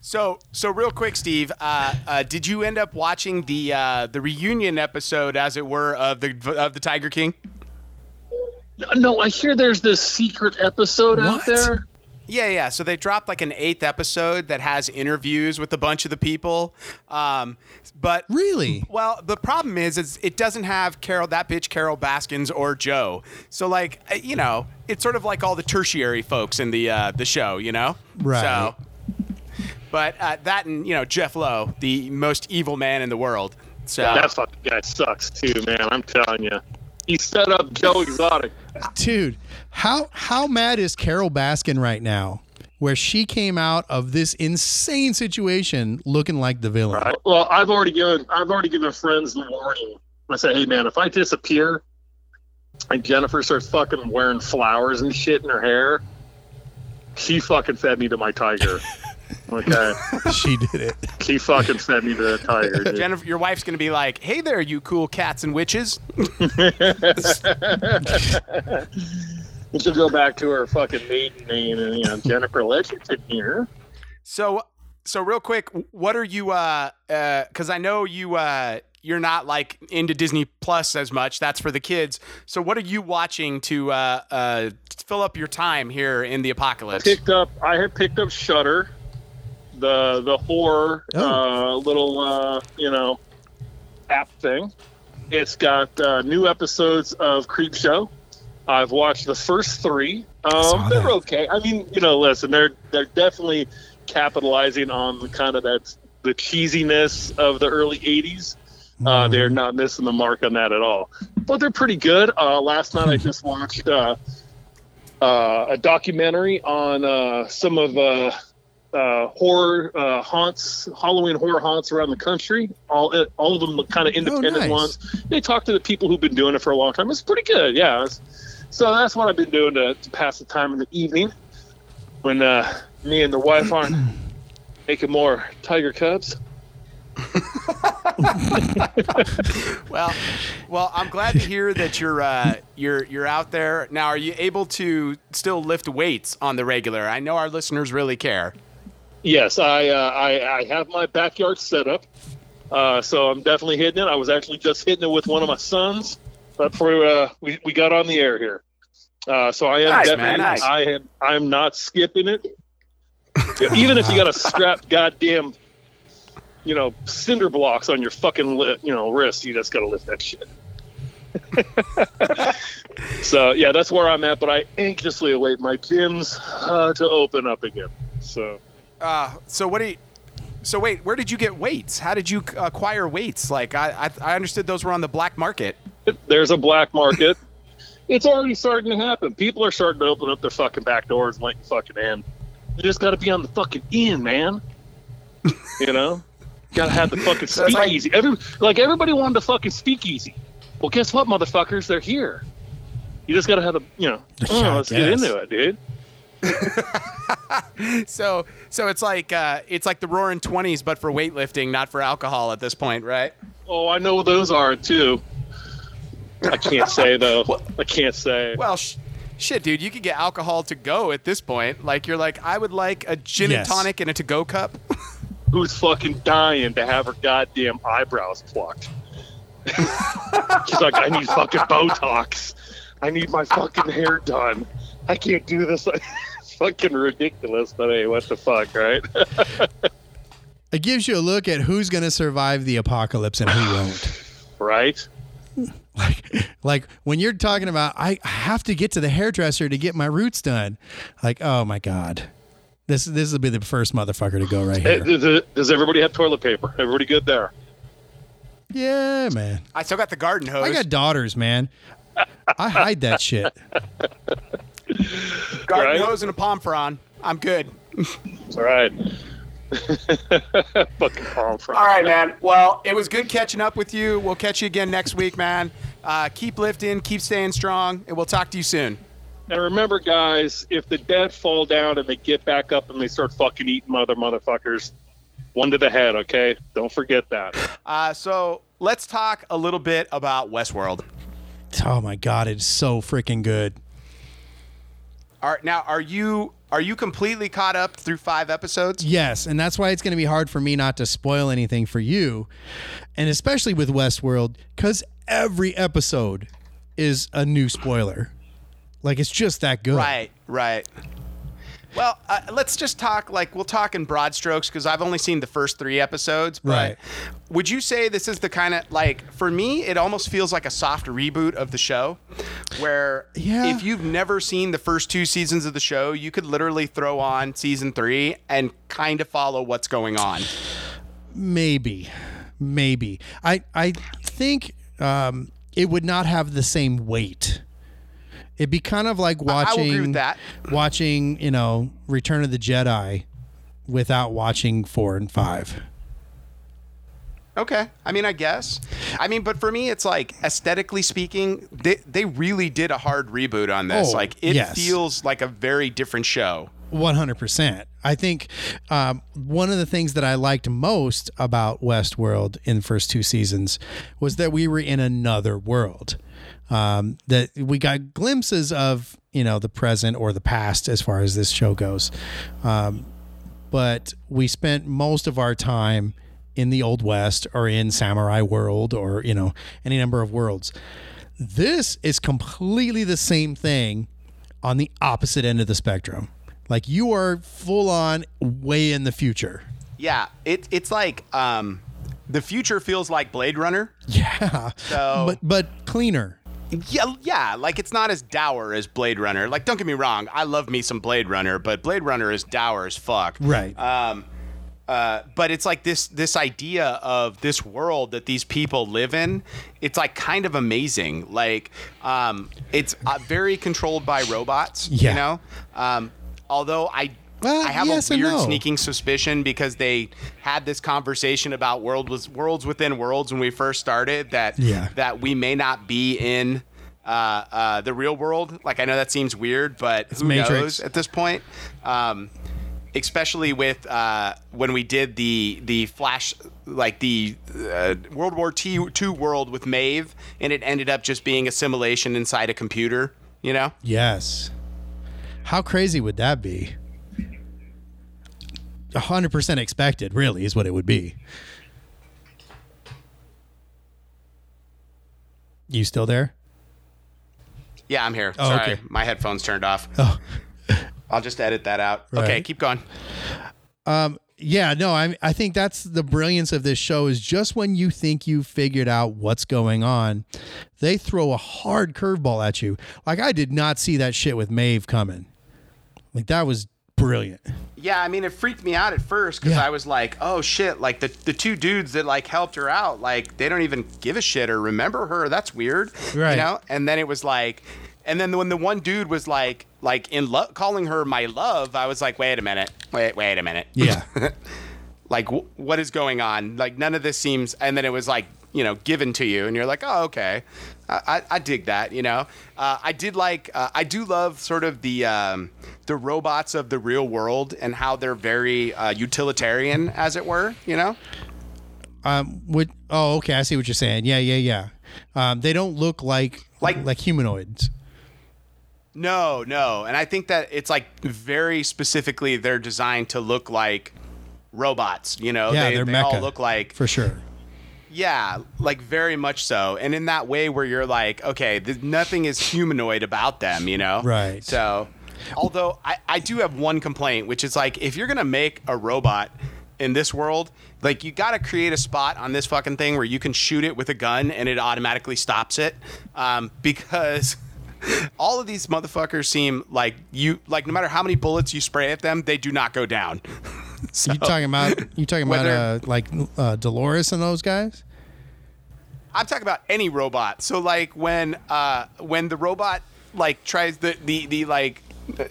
So, so real quick, Steve, uh, uh, did you end up watching the uh, the reunion episode, as it were, of the of the Tiger King? No, I hear there's this secret episode out there. Yeah, yeah. So they dropped like an eighth episode that has interviews with a bunch of the people. Um, but Really? well, the problem is, is it doesn't have Carol, that bitch Carol Baskins or Joe. So like, uh, you know, it's sort of like all the tertiary folks in the uh, the show, you know. Right. So, but uh, that and you know Jeff Lowe, the most evil man in the world. So That fucking guy sucks too, man. I'm telling you. He set up Joe Exotic. Dude, how how mad is Carol Baskin right now? Where she came out of this insane situation looking like the villain. Right. Well, I've already given I've already given friends the warning. I said, hey man, if I disappear and Jennifer starts fucking wearing flowers and shit in her hair, she fucking fed me to my tiger. Okay. She did it. she fucking fed me to the tiger. dude. Jennifer, your wife's gonna be like, "Hey there, you cool cats and witches." We should go back to her fucking maiden name and you know Jennifer Ledgerton here. So, so real quick, what are you? Uh, uh, because I know you. Uh, you're not like into Disney Plus as much. That's for the kids. So, what are you watching to uh, uh, fill up your time here in the apocalypse? I Picked up I had picked up Shudder, the the horror Oh. uh, little uh, you know app thing. It's got uh, new episodes of Creep Show. I've watched the first three. Um, they're okay. I mean, you know, listen, they're they're definitely capitalizing on the kind of that the cheesiness of the early '80s. Uh, they're not missing the mark on that at all. But they're pretty good. Uh, last night I just watched uh, uh, a documentary on uh, some of uh, uh, horror uh, haunts, Halloween horror haunts around the country. All all of them kind of independent nice. ones. They talk to the people who've been doing it for a long time. It's pretty good. Yeah. It's- so that's what I've been doing to, to pass the time in the evening when uh, me and the wife aren't making more tiger cubs. Well, well, I'm glad to hear that you're uh, you're you're out there now. Are you able to still lift weights on the regular? I know our listeners really care. Yes, I, uh, I I have my backyard set up, uh, so I'm definitely hitting it. I was actually just hitting it with one of my sons, but before uh, we we got on the air here, uh, so I am Nice, definitely man, nice. I am I'm not skipping it. Even if you got to strap goddamn, you know, cinder blocks on your fucking li- you know wrist, you just got to lift that shit. so yeah, that's where I'm at. But I anxiously await my gyms uh, to open up again. So. Uh, so what do you So wait, where did you get weights? How did you acquire weights? Like I, I, I understood those were on the black market. There's a black market. It's already starting to happen. People are starting to open up their fucking back doors and let you fucking in. You just got to be on the fucking in, man. you know, got to have the fucking So it's like- speakeasy. Every like everybody wanted to fucking speakeasy. Well, guess what, motherfuckers? They're here. You just got to have the, you know. Oh, Yeah, I let's get into it, dude. So so it's like uh, it's like the Roaring Twenties, but for weightlifting, not for alcohol at this point, right? Oh, I know those are too. I can't say though. I can't say. Well, sh- shit, dude, you could get alcohol to go at this point. Like you're like, I would like a gin Yes. and tonic in a to-go cup. Who's fucking dying to have her goddamn eyebrows plucked? She's like, I need fucking Botox. I need my fucking hair done. I can't do this. it's fucking ridiculous, but hey, what the fuck, right? It gives you a look at who's going to survive the apocalypse and who won't. right? like like when you're talking about I have to get to the hairdresser to get my roots done. Like, oh my god. This this will be the first motherfucker to go right here. Does, does everybody have toilet paper? Everybody good there? Yeah, man. I still got the garden hose. I got daughters, man. I hide that shit. garden Right? hose and a palm frond. I'm good. All right. fucking palm front. All right, man. Well, it was good catching up with you. We'll catch you again next week, man. Uh, keep lifting, keep staying strong, and we'll talk to you soon. And remember, guys, if the dead fall down and they get back up and they start fucking eating mother motherfuckers, one to the head, okay? Don't forget that. Uh, so let's talk a little bit about Westworld. Oh my god, it's so freaking good. Are, now, are you are you completely caught up through five episodes? Yes, and that's why it's going to be hard for me not to spoil anything for you, and especially with Westworld, because every episode is a new spoiler. Like it's just that good. Right, right. Well, uh, let's just talk like we'll talk in broad strokes because I've only seen the first three episodes. But Right. Would you say this is the kind of like for me? It almost feels like a soft reboot of the show, where Yeah. if you've never seen the first two seasons of the show, you could literally throw on season three and kind of follow what's going on. Maybe, maybe. I I think um, it would not have the same weight. It'd be kind of like watching that. watching you know Return of the Jedi without watching four and five. Okay. I mean, I guess. I mean, but for me, it's like aesthetically speaking, they, they really did a hard reboot on this. Oh, like, it yes. feels like a very different show. One hundred percent. I think um, one of the things that I liked most about Westworld in the first two seasons was that we were in another world. Um, that we got glimpses of, you know, the present or the past as far as this show goes. Um, but we spent most of our time in the old west or in samurai world or you know any number of worlds this is completely the same thing on the opposite end of the spectrum like you are full on way in the future Yeah. It, it's like um, the future feels like Blade Runner. yeah So, but but cleaner yeah, yeah, like it's not as dour as Blade Runner. Like, don't get me wrong, I love me some Blade Runner, but Blade Runner is dour as fuck. Right. Um, uh, but it's like this this idea of this world that these people live in. It's like kind of amazing. Like, um, it's uh, very controlled by robots. Yeah. You know. Um, although I. Well, I have yes a weird no. sneaking suspicion because they had this conversation about world was worlds within worlds when we first started that Yeah. that we may not be in uh, uh, the real world. Like I know that seems weird, but who Matrix. knows at this point? Um, especially with uh, when we did the the flash like the uh, World War II world with Maeve, and it ended up just being a simulation inside a computer. You know? yes how crazy would that be 100% expected really is what it would be you still there Yeah, I'm here. Oh, Sorry, okay. my headphones turned off. oh I'll just edit that out. Okay, keep going. Um, Yeah, no, I I think that's the brilliance of this show is just when you think you've figured out what's going on, they throw a hard curveball at you. Like I did not see that shit with Maeve coming. Like that was brilliant. Yeah, I mean, it freaked me out at first because Yeah. I was like, "Oh shit!" Like the the two dudes that like helped her out, like they don't even give a shit or remember her. That's weird, Right. You know. And then it was like, and then when the one dude was like, like in love, calling her my love, I was like, "Wait a minute, wait, wait a minute." Yeah. like w- what is going on? Like none of this seems. And then it was like you know given to you, and you're like, "Oh, okay." I, I, dig that, you know. Uh, I did like, uh, I do love sort of the um, the robots of the real world and how they're very uh, utilitarian, as it were, you know. Um, would oh okay, I see what you're saying. Yeah, yeah, yeah. Um, they don't look like Like- like humanoids. No, no, and I think that it's like very specifically they're designed to look like robots. You know, Yeah, they, they're they all look like for sure. Yeah, like very much so. And in that way where you're like, okay, th- nothing is humanoid about them, you know? Right. So, although I, I do have one complaint, which is like, if you're going to make a robot in this world, like you got to create a spot on this fucking thing where you can shoot it with a gun and it automatically stops it. Um, because. All of these motherfuckers seem like you like no matter how many bullets you spray at them, they do not go down. so, You talking about you talking about uh, like uh, Dolores and those guys? I'm talking about any robot. So like when uh when the robot like tries the the the like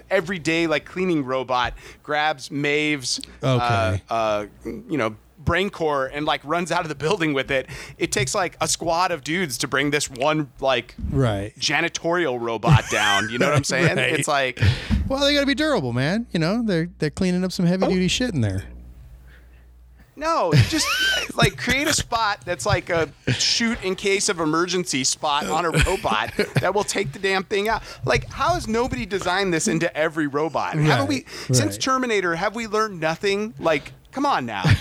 everyday like cleaning robot grabs Maeve's Okay. uh, uh you know brain core and like runs out of the building with it. It takes like a squad of dudes to bring this one like Right. janitorial robot down. You know what I'm saying? Right. It's like Well, they got to be durable, man. You know, they're they're cleaning up some heavy duty shit in there. No, just like create a spot that's like a shoot in case of emergency spot on a robot that will take the damn thing out. Like, how has nobody designed this into every robot? Haven't we, Right, since. Terminator, have we learned nothing? Like, come on now.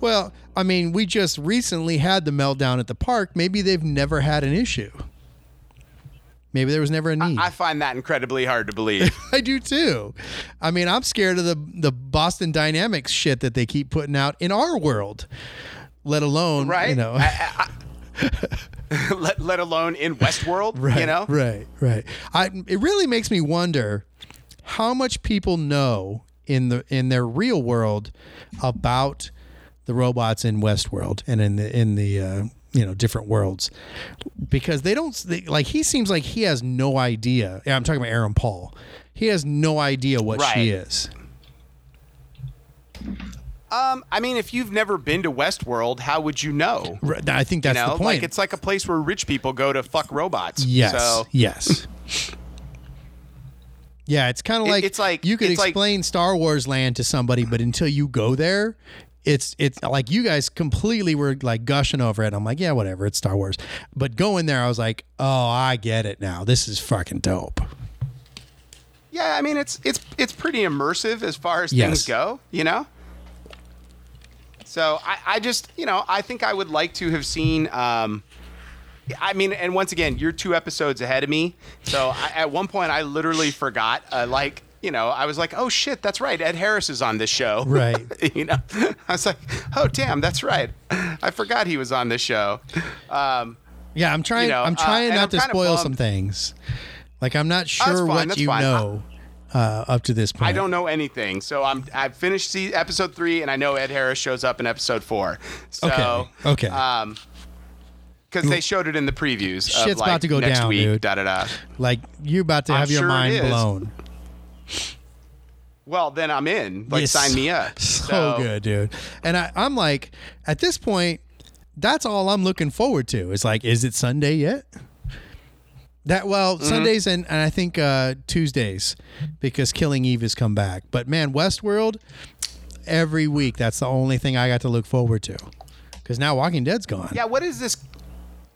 Well, I mean, we just recently had the meltdown at the park. Maybe they've never had an issue. Maybe there was never a need. I find that incredibly hard to believe. I do too. I mean, I'm scared of the the Boston Dynamics shit that they keep putting out in our world. Let alone, Right? You know, I- I- let, let alone in Westworld, right? you know? right, right. I it really makes me wonder how much people know in the in their real world about the robots in Westworld and in the in the uh, you know different worlds because they don't they, like he seems like he has no idea. Yeah, I'm talking about Aaron Paul. He has no idea what Right. she is. Um, I mean, if you've never been to Westworld, how would you know? I think You that's know, the point. like it's like a place where rich people go to fuck robots. Yes. So Yes. yeah, it's kind of It- like it's like- you could it's like- explain Star Wars land to somebody, but until you go there, it's it's like you guys completely were like gushing over it. I'm like, yeah, whatever, it's Star Wars. But going there, I was like, oh, I get it now. This is fucking dope. Yeah, I mean it's it's it's pretty immersive as far as Yes. things go, you know. So I, I just you know I think I would like to have seen. Um, I mean, and once again, you're two episodes ahead of me. So I, at one point, I literally forgot. Uh, like you know, I was like, oh shit, that's right. Ed Harris is on this show. Right. you know, I was like, oh damn, that's right. I forgot he was on this show. Um, Yeah, I'm trying. You know, I'm uh, trying and not I'm to spoil some things. Like I'm not sure fine, what you fine. know uh, up to this point. I don't know anything, so I'm I've finished see, episode three, and I know Ed Harris shows up in episode four. So, Okay, okay. Um, because they showed it in the previews. of, Shit's like, about to go next down, week, dude. Da da da. Like you're about to I'm have your sure mind blown. Well, then I'm in. Like, Yes. sign me up. So, good, dude. And I, I'm like, at this point, that's all I'm looking forward to. It's like, is it Sunday yet? That well, Mm-hmm. Sundays and, and I think uh, Tuesdays because Killing Eve has come back. But man, Westworld, every week that's the only thing I got to look forward to. Because now Walking Dead's gone. Yeah. What is this?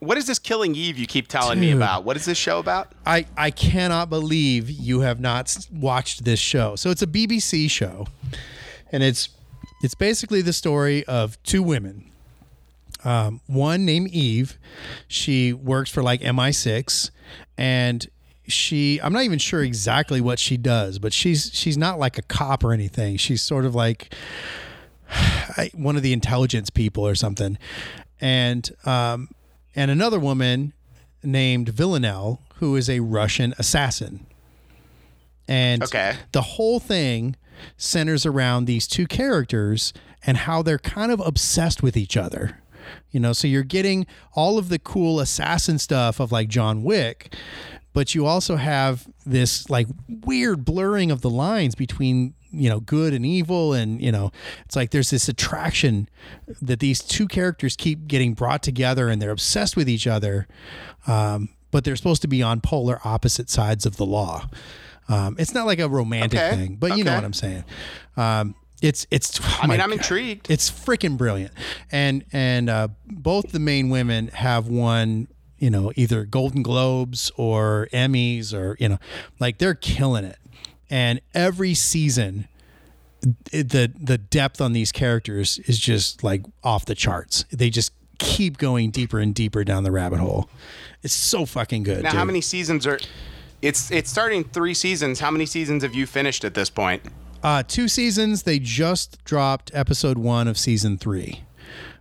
What is this Killing Eve you keep telling me about? What is this show about? I, I cannot believe you have not watched this show. So it's a BBC show, and it's it's basically the story of two women. Um, one named Eve, she works for like MI6, and she I'm not even sure exactly what she does, but she's she's not like a cop or anything. She's sort of like one of the intelligence people or something, and um, and another woman named Villanelle, who is a Russian assassin. And Okay. the whole thing centers around these two characters and how they're kind of obsessed with each other. You know, so you're getting all of the cool assassin stuff of like John Wick, but you also have this like weird blurring of the lines between you know good and evil and you know it's like there's this attraction that these two characters keep getting brought together and they're obsessed with each other um, but they're supposed to be on polar opposite sides of the law um, it's not like a romantic Okay, thing but you know what i'm saying um, it's it's oh i mean i'm God. intrigued. It's freaking brilliant, and and uh, both the main women have won, you know, either Golden Globes or Emmys or you know, like they're killing it. And every season, the the depth on these characters is just like off the charts. They just keep going deeper and deeper down the rabbit hole. It's so fucking good. Now, dude. how many seasons are? It's it's starting three seasons. How many seasons have you finished at this point? Uh, two seasons. They just dropped episode one of season three.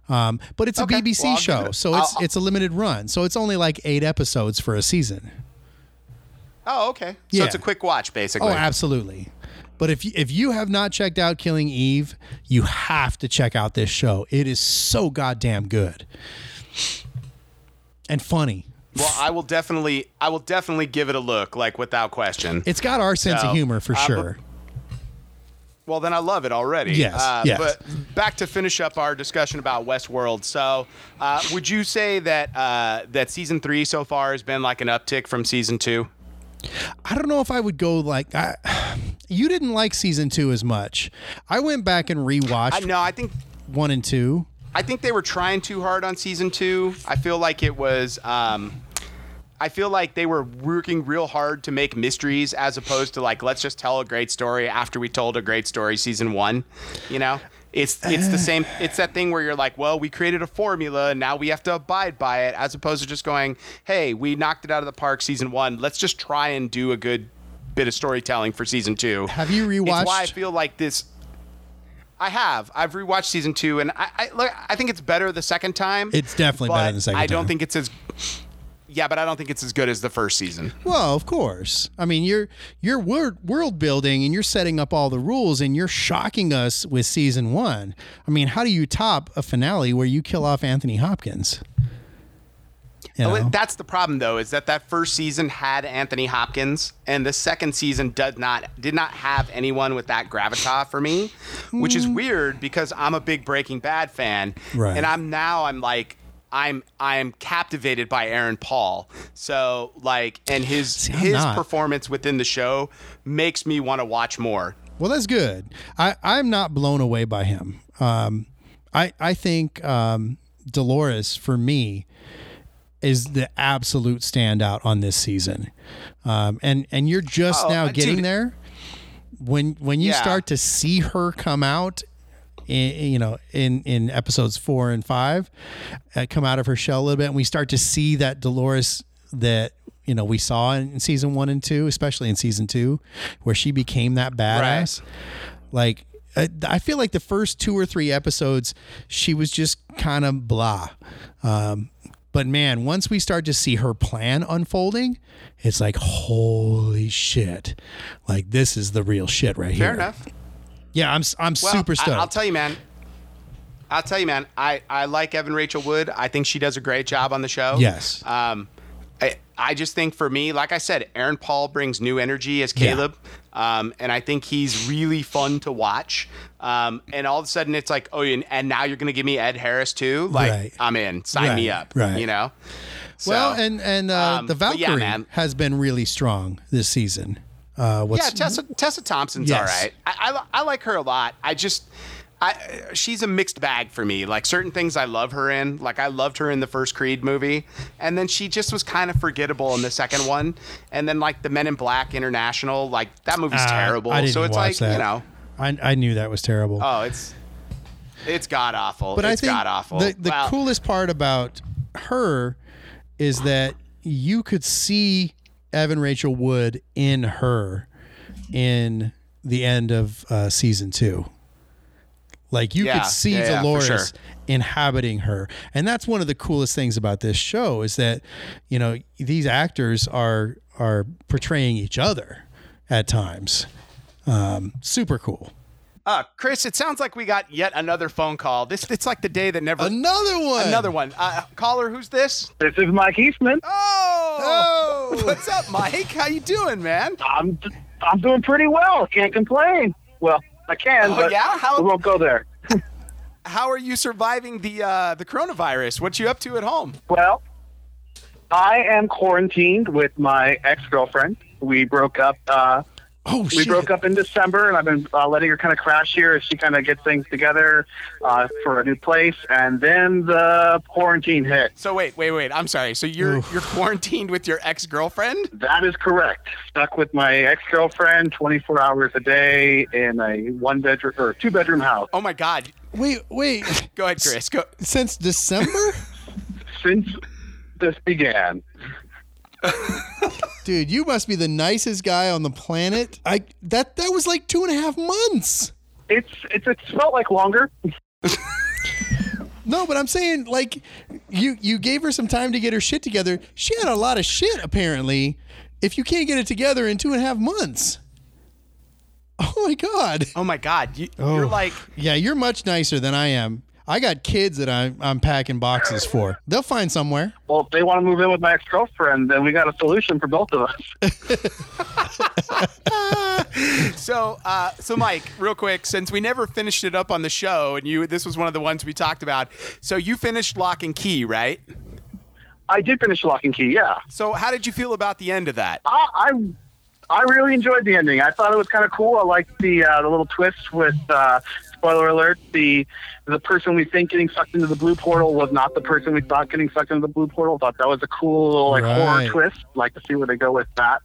Um, but it's a BBC well, show, it- so it's I'll- it's a limited run. So it's only like eight episodes for a season. Oh, okay. So Yeah. it's a quick watch, basically. Oh, absolutely. But if you, if you have not checked out Killing Eve, you have to check out this show. It is so goddamn good and funny. Well, I will definitely, I will definitely give it a look, like without question. It's got our sense So, of humor for uh, sure. Well, then I love it already. Yes, Uh, yes. But back to finish up our discussion about Westworld. So, uh, would you say that uh, that season three so far has been like an uptick from season two? I don't know if I would go like I, you didn't like season two as much. I went back and rewatched I, no, I think one and two. I think they were trying too hard on season two. I feel like it was. Um, I feel like they were working real hard to make mysteries as opposed to like let's just tell a great story after we told a great story season one. You know, it's it's the same. It's that thing where you're like, well, we created a formula and now we have to abide by it, as opposed to just going, hey, we knocked it out of the park season one. Let's just try and do a good bit of storytelling for season two. Have you rewatched? It's why I feel like this. I have. I've rewatched season two, and I I, look, I think it's better the second time. It's definitely better the second time. I don't time. think it's as. Yeah, but I don't think it's as good as the first season. Well, of course. I mean, you're you're world building and you're setting up all the rules and you're shocking us with season one. I mean, how do you top a finale where you kill off Anthony Hopkins? You Oh, know? That's the problem, though, is that that first season had Anthony Hopkins, and the second season did not did not have anyone with that gravitas for me, which is hmm. weird because I'm a big Breaking Bad fan, Right. and I'm now I'm like. I'm I'm captivated by Aaron Paul. So like and his I'm his not. performance within the show makes me want to watch more. Well, that's good. I, I'm not blown away by him. Um, I I think um, Dolores for me is the absolute standout on this season, um, and and you're just Oh, now uh, getting dude. there. When when you Yeah. start to see her come out. In, you know, in in episodes four and five, uh, come out of her shell a little bit, and we start to see that Dolores that you know we saw in season one and two, especially in season two, where she became that badass. Like, I, I feel like the first two or three episodes, she was just kind of blah. Um, but man, once we start to see her plan unfolding, it's like, holy shit. Like, this is the real shit right here. Fair enough. Yeah, I'm, I'm Well, super stoked. I, will tell you, man. I'll tell you, man. I, I like Evan Rachel Wood. I think she does a great job on the show. Yes. Um, I, I just think for me, like I said, Aaron Paul brings new energy as Caleb. Um, and I think he's really fun to watch. Um, and all of a sudden it's like, oh, and, and now you're going to give me Ed Harris too? Like, Right. I'm in. Sign me up. right. You know? well, and, and uh, um, the but yeah, Valkyrie has been really strong this season. Uh, what's, Yeah, Tessa, Tessa Thompson's Yes. all right. I, I, I like her a lot. I just, I, she's a mixed bag for me. Like certain things I love her in. Like I loved her in the first Creed movie, and then she just was kind of forgettable in the second one. And then like the Men in Black International, like that movie's Uh, terrible. I didn't so it's watch like that. you know, I, I knew that was terrible. oh, it's it's god awful. but it's I think god awful. the, the Well, coolest part about her is that you could see Evan Rachel Wood in her in the end of uh, season two. Like you Yeah, could see yeah, yeah, sure. inhabiting her, and that's one of the coolest things about this show is that you know these actors are are portraying each other at times. Um, super cool. Uh, Chris, it sounds like we got yet another phone call. This it's like the day that never. Another one. Another one. Uh, caller, who's this? This is Mike Eastman. Oh, what's up, Mike? How you doing, man? I'm I'm doing pretty well. Can't complain. Well, I can, Oh, but yeah? How- we won't go there. How are you surviving the uh, the coronavirus? What you up to at home? Well, I am quarantined with my ex girlfriend. We broke up. Uh, Oh we shit. broke up in December, and I've been uh, letting her kind of crash here as she kind of gets things together uh, for a new place. And then the quarantine hit. So wait, wait, wait. I'm sorry. So you're Oof. you're quarantined with your ex girlfriend? That is correct. Stuck with my ex girlfriend 24 hours a day in a one bedroom or two bedroom house Oh my God. Wait, wait. Go ahead, Chris. Go. Since December, since this began. dude, you must be the nicest guy on the planet. I that that was like two and a half months. It's it's it's felt like longer. No, but I'm saying like you you gave her some time to get her shit together. She had a lot of shit apparently. If you can't get it together in two and a half months. Oh my god. Oh my God. You, Oh. You're like. Yeah, you're much nicer than I am. I got kids that I'm, I'm packing boxes for. They'll find somewhere. Well, if they want to move in with my ex girlfriend, then we got a solution for both of us. So, uh, so Mike, real quick, since we never finished it up on the show, and you, this was one of the ones we talked about. So you finished Locke and Key, right? I did finish Locke and Key, yeah. So how did you feel about the end of that? I I, I really enjoyed the ending. I thought it was kind of cool. I liked the uh, the little twist with uh, spoiler alert. The the person we think getting sucked into the blue portal was not the person we thought getting sucked into the blue portal. Thought that was a cool little like Right. horror twist. Like to see where they go with that.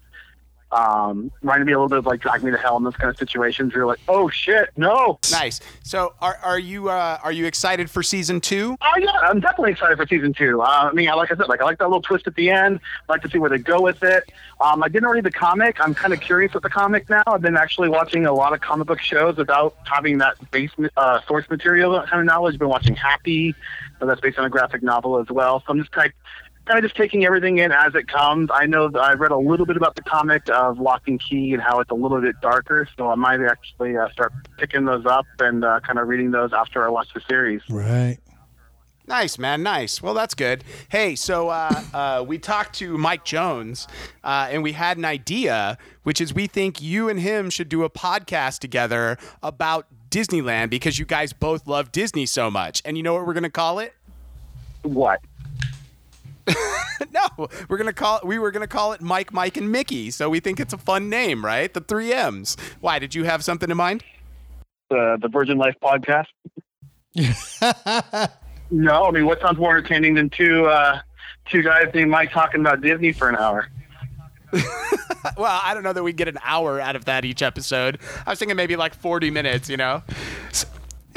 Um, reminded me a little bit of like Drag Me to Hell in those kind of situations. You're like, oh shit, no. Nice. So are are you uh, are you excited for season two? Oh yeah, I'm definitely excited for season two. Uh, I mean, I- like I said, like I like that little twist at the end. I like to see where they go with it. Um, I didn't read the comic. I'm kind of curious with the comic now. I've been actually watching a lot of comic book shows without having that base uh, source material kind of knowledge. I've been watching Happy, so that's based on a graphic novel as well. So I'm just kind kind of just taking everything in as it comes. I know that I read a little bit about the comic of Locke and Key and how it's a little bit darker, so I might actually uh, start picking those up and uh, kind of reading those after I watch the series. Right. Nice, man. Nice. Well, that's good. Hey, so uh, uh, we talked to Mike Jones, uh, and we had an idea, which is we think you and him should do a podcast together about Disneyland because you guys both love Disney so much. And you know what we're gonna call it? What? No, we're gonna call it, we were gonna call it Mike, Mike, and Mickey. So we think it's a fun name, right? The three M's. Why? Did you have something in mind? the the Virgin Life podcast? no, I mean, what sounds more entertaining than two uh, two guys named Mike talking about Disney for an hour? Well, I don't know that we get an hour out of that each episode. I was thinking maybe like 40 minutes, you know? S-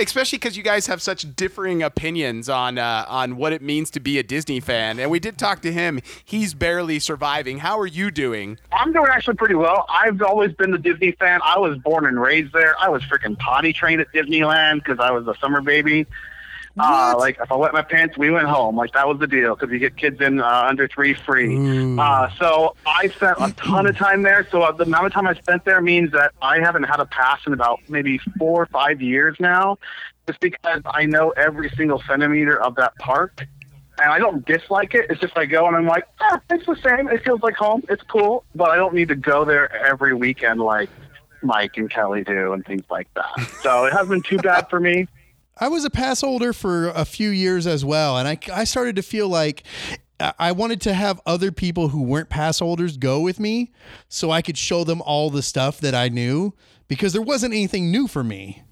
Especially because you guys have such differing opinions on uh, on what it means to be a Disney fan, and we did talk to him. He's barely surviving. How are you doing? I'm doing actually pretty well. I've always been the Disney fan. I was born and raised there. I was freaking potty trained at Disneyland because I was a summer baby. Uh, like if I wet my pants, we went home. Like that was the deal because you get kids in uh, under three free. Uh, so I spent a ton of time there. So uh, the amount of time I spent there means that I haven't had a pass in about maybe four or five years now, just because I know every single centimeter of that park. And I don't dislike it. It's just I go and I'm like, ah, it's the same. It feels like home. It's cool, but I don't need to go there every weekend like Mike and Kelly do and things like that. So it hasn't been too bad for me. I was a pass holder for a few years as well, and I, I started to feel like I- I wanted to have other people who weren't pass holders go with me so I could show them all the stuff that I knew because there wasn't anything new for me.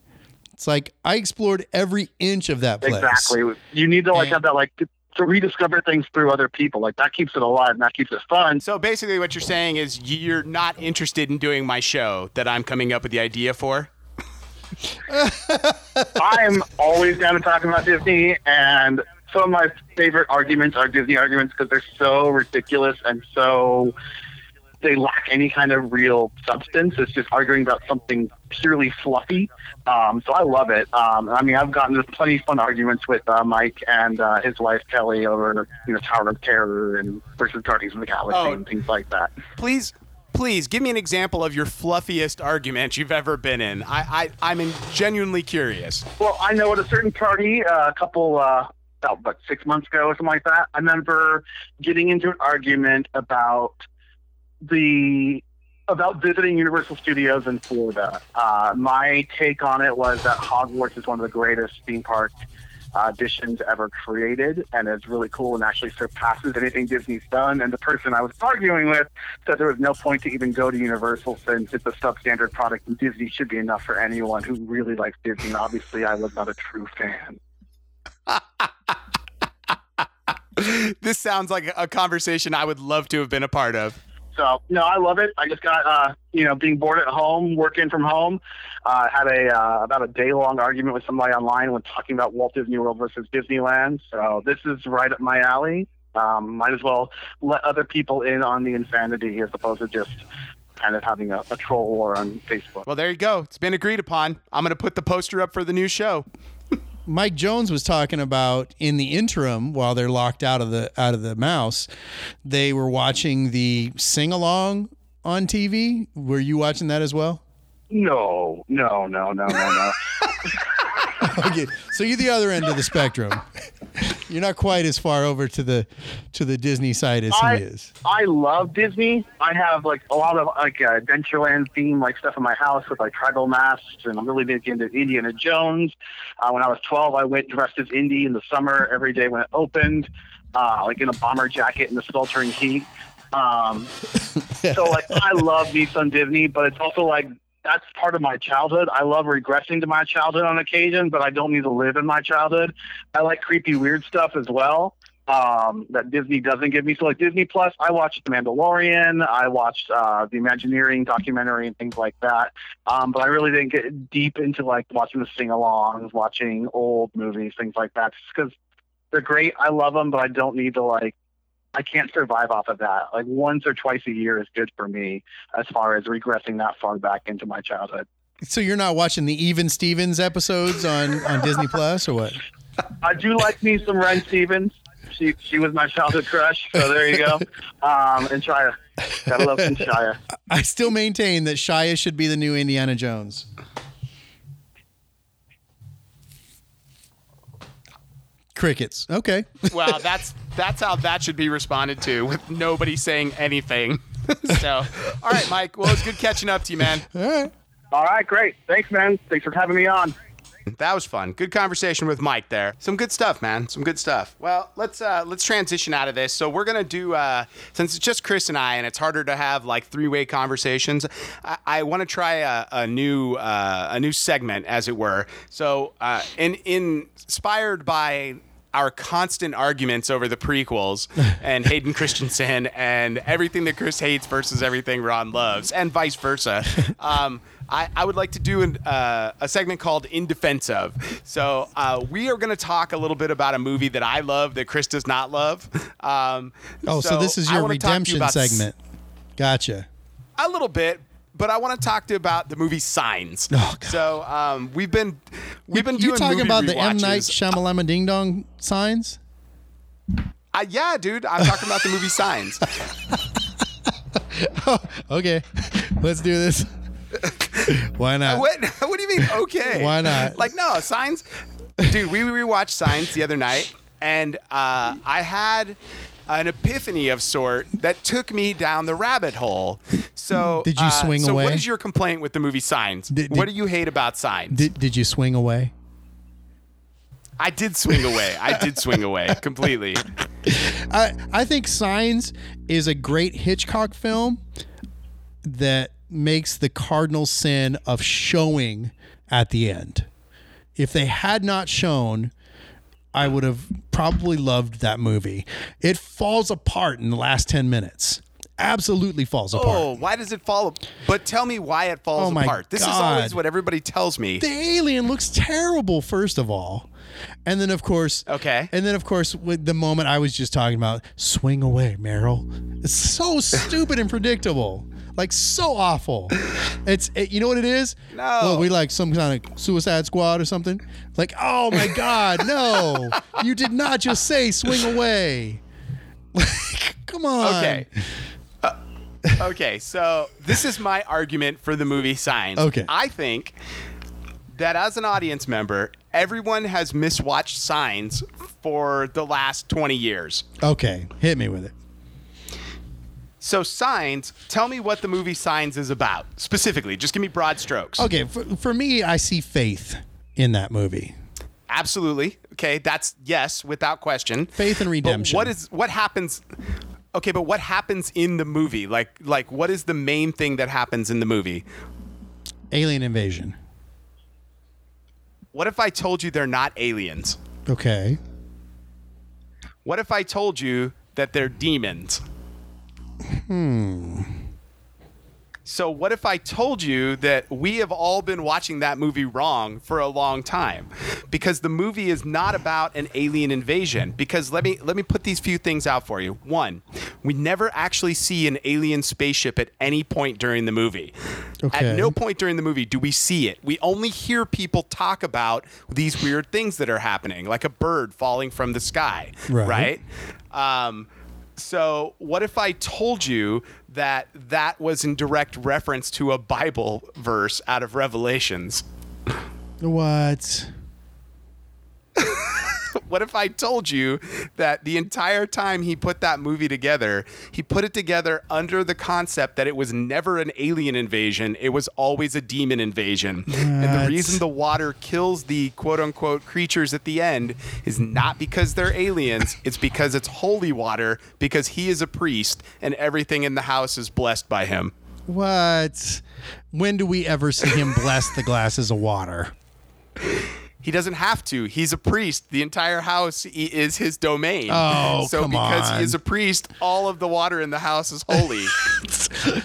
It's like I explored every inch of that place. Exactly. You need to like And- have that like to, to rediscover things through other people. Like that keeps it alive and that keeps it fun. So basically, what you're saying is you're not interested in doing my show that I'm coming up with the idea for. I'm always down to talk about Disney, and some of my favorite arguments are Disney arguments because they're so ridiculous and so they lack any kind of real substance. It's just arguing about something purely fluffy. Um, so I love it. Um, I mean, I've gotten into plenty of fun arguments with uh, Mike and uh, his wife Kelly over you know Tower of Terror and versus Guardians of the Galaxy Oh. and things like that. Please, please give me an example of your fluffiest argument you've ever been in. I, I I'm in genuinely curious. Well, I know at a certain party, uh, a couple, uh, about what, six months ago or something like that, I remember getting into an argument about the about visiting Universal Studios in Florida. Uh, my take on it was that Hogwarts is one of the greatest theme park additions ever created, and it's really cool and actually surpasses anything Disney's done. And the person I was arguing with said there was no point to even go to Universal since it's a substandard product, and Disney should be enough for anyone who really likes Disney. And obviously, I was not a true fan. this sounds like a conversation I would love to have been a part of. So no, I love it. I just got uh, you know being bored at home, working from home. Uh, had a uh, about a day long argument with somebody online when talking about Walt Disney World versus Disneyland. So this is right up my alley. Um, might as well let other people in on the insanity as opposed to just kind of having a, a troll war on Facebook. Well, there you go. It's been agreed upon. I'm going to put the poster up for the new show. Mike Jones was talking about in the interim while they're locked out of the out of the mouse, they were watching the sing along on TV. Were you watching that as well? No, no, no, no, no, no. okay, so you're the other end of the spectrum. You're not quite as far over to the to the Disney side as I, he is. I love Disney. I have like a lot of like uh, Adventureland theme like stuff in my house with like tribal masks, and I'm really big into Indiana Jones. Uh, when I was 12, I went dressed as Indy in the summer every day when it opened, uh, like in a bomber jacket in the sweltering heat. Um, so like I love me some Disney, but it's also like that's part of my childhood. I love regressing to my childhood on occasion, but I don't need to live in my childhood. I like creepy, weird stuff as well um, that Disney doesn't give me. So, like Disney Plus, I watched The Mandalorian, I watched uh, the Imagineering documentary and things like that. Um, but I really didn't get deep into like watching the sing-alongs, watching old movies, things like that, just because they're great. I love them, but I don't need to like I can't survive off of that. Like once or twice a year is good for me as far as regressing that far back into my childhood. So you're not watching the Even Stevens episodes on on Disney Plus or what? I do like me some Ren Stevens. She she was my childhood crush. So there you go. Um, and Shia, gotta love some Shia. I still maintain that Shia should be the new Indiana Jones. Crickets. Okay. Well, that's that's how that should be responded to with nobody saying anything. so, all right, Mike. Well, it's good catching up to you, man. All right. All right, great. Thanks, man. Thanks for having me on. That was fun. Good conversation with Mike there. Some good stuff, man. Some good stuff. Well, let's uh, let's transition out of this. So we're gonna do uh, since it's just Chris and I, and it's harder to have like three way conversations. I, I want to try a, a new uh, a new segment, as it were. So, uh, in, in inspired by our constant arguments over the prequels and Hayden Christensen and everything that Chris hates versus everything Ron loves, and vice versa. Um, I, I would like to do an, uh, a segment called In Defense of. So uh, we are going to talk a little bit about a movie that I love that Chris does not love. Um, Oh, so, this is your to you redemption s- segment. Gotcha. a little bit, but I want to talk to you about the movie Signs. Oh. So um, we've been we've been you doing talking movie about the M rewatches. Night Shyamalama Ding Dong signs? Uh, yeah, dude, I'm talking about the movie Signs. Okay, let's do this. Why not? What? What do you mean? Okay. Why not? Like no signs, dude. We rewatched Signs the other night, and uh, I had an epiphany of sort that took me down the rabbit hole. So Did you uh, swing so away? So what is your complaint with the movie Signs? Did- what did- do you hate about Signs? Did, did you swing away? I did swing away. I did swing away completely. I I think Signs is a great Hitchcock film that makes the cardinal sin of showing at the end. If they had not shown, I would have probably loved that movie. It falls apart in the last 10 minutes. Absolutely falls apart. Oh, why does it fall? Apart? But tell me why it falls Oh apart. This is always what everybody tells me. the alien looks terrible first of all and then of course Okay. and then of course with the moment i was just talking about swing away Merrill it's so stupid and predictable like so awful it's it, you know what it is No. well we like some kind of suicide squad or something like oh my god no you did not just say swing away like come on Okay. Uh, okay, so this is my argument for the movie Signs. Okay. I think that as an audience member, everyone has miswatched Signs for the last 20 years. Okay, hit me with it. So, Signs, tell me what the movie Signs is about specifically. Just give me broad strokes. Okay, for, for me, I see faith in that movie. Absolutely. Okay, that's yes, without question. Faith and But redemption. what is what happens? Okay, but what happens in the movie? Like, like what is the main thing that happens in the movie? Alien invasion. What if I told you they're not aliens? Okay. What if I told you that they're demons? Hmm. So, what if I told you that we have all been watching that movie wrong for a long time? Because the movie is not about an alien invasion. Because let me let me put these few things out for you. One, we never actually see an alien spaceship at any point during the movie. Okay. At no point during the movie do we see it. We only hear people talk about these weird things that are happening, like a bird falling from the sky, Right. right? Um, so, what if I told you that that was in direct reference to a Bible verse out of Revelations? What? What if I told you that the entire time he put that movie together, he put it together under the concept that it was never an alien invasion, it was always a demon invasion. And the reason the water kills the quote unquote creatures at the end is not because they're aliens, it's because it's holy water, because he is a priest and everything in the house is blessed by him. What? When do we ever see him bless the glasses of water? He doesn't have to. He's a priest. The entire house is his domain. Oh, so come because on. he is a priest, all of the water in the house is holy.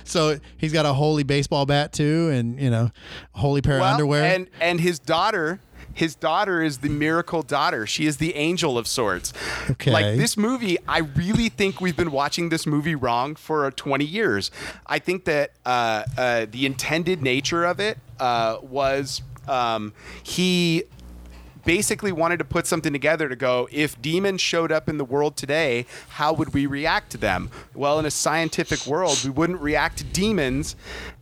So he's got a holy baseball bat too, and you know, holy pair of Well, underwear. And and his daughter, his daughter is the miracle daughter. She is the angel of sorts. Okay. Like this movie, I really think we've been watching this movie wrong for 20 years. I think that uh, uh, the intended nature of it uh, was um, he basically wanted to put something together to go if demons showed up in the world today how would we react to them? Well in a scientific world we wouldn't react to demons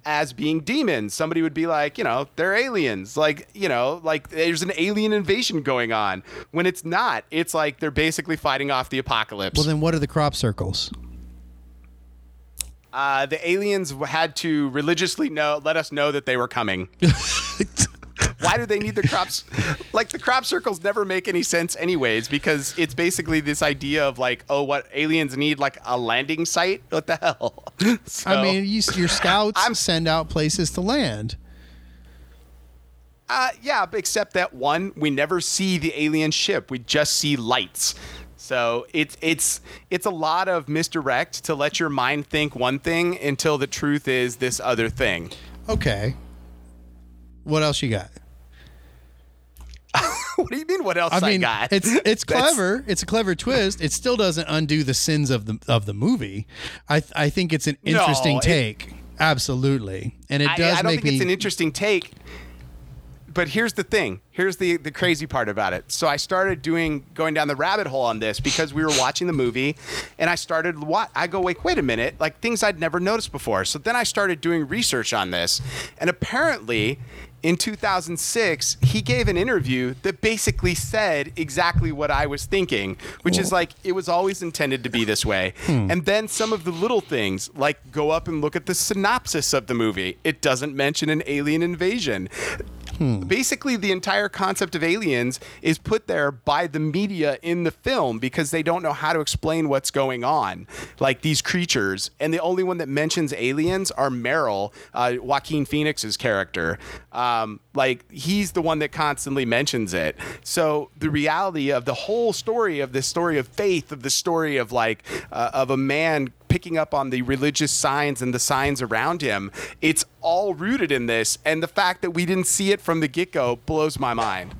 as being demons. Somebody would be like you know they're aliens. Like you know like there's an alien invasion going on. When it's not it's like they're basically fighting off the apocalypse. Well, then what are the crop circles? uh, the aliens had to religiously know let us know that they were coming why do they need the crops like the crop circles never make any sense anyways because it's basically this idea of like oh what aliens need like a landing site? What the hell? So, I mean, you, your scouts I'm- send out places to land. uh, yeah except that one we never see the alien ship. We just see lights. So it's it's it's a lot of misdirect to let your mind think one thing until the truth is this other thing. Okay. What else you got? what do you mean what else I I, mean, got it's it's clever. It's a clever twist. It still doesn't undo the sins of the of the movie. I th- I think it's an No, interesting it- take. Absolutely, and it I- does I, don't make think me. it's an interesting take. But here's the thing. Here's the the crazy part about it. So I started doing going down the rabbit hole on this because we were watching the movie, and I started what I go wait wait a minute like things I'd never noticed before. So then I started doing research on this, and apparently. In 2006, he gave an interview that basically said exactly what I was thinking, which is like it was always intended to be this way. Hmm. And then some of the little things, like go up and look at the synopsis of the movie. It doesn't mention an alien invasion. Basically, the entire concept of aliens is put there by the media in the film because they don't know how to explain what's going on, like these creatures. And the only one that mentions aliens are Merrill, uh, Joaquin Phoenix's character. Um, like he's the one that constantly mentions it. So the reality of the whole story of this story of faith, of the story of like uh, of a man picking up on the religious signs and the signs around him. It's all rooted in this, and the fact that we didn't see it from the get go blows my mind.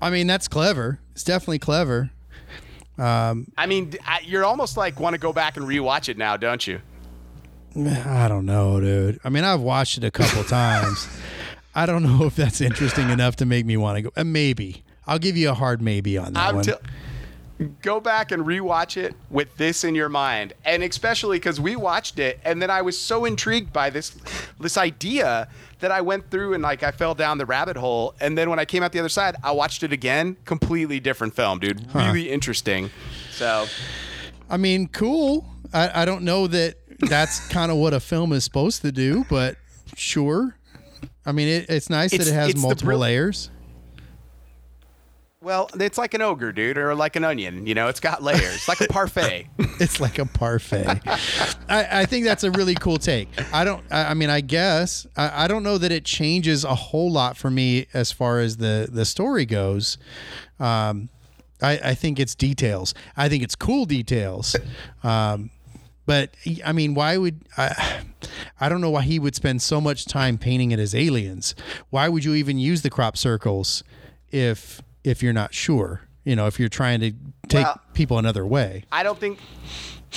I mean, that's clever. It's definitely clever. I mean, I, you're almost like want to go back and rewatch it now, don't you? I don't know, dude. I mean, I've watched it a couple times. I don't know if that's interesting enough to make me want to go. Uh, maybe I'll give you a hard maybe on that I'm one. tell- go back and rewatch it with this in your mind and especially because we watched it and then i was so intrigued by this this idea that i went through and like i fell down the rabbit hole and then when i came out the other side i watched it again completely different film dude really interesting so I mean, cool. I, I don't know that that's kind of what a film is supposed to do, but sure. I mean, it, it's nice It's- that it has multiple brill- layers. Well it's like an ogre dude or like an onion you know it's got layers like a parfait It's like a parfait. I, I think that's a really cool take. I don't. I, I mean, I guess I, I don't know that it changes a whole lot for me as far as the the story goes. Um, I, I think it's details. I think it's cool details. Um, but I mean, why would I? I don't know why he would spend so much time painting it as aliens. Why would you even use the crop circles if if you're not sure? You know, if you're trying to take Well- people another way. I don't think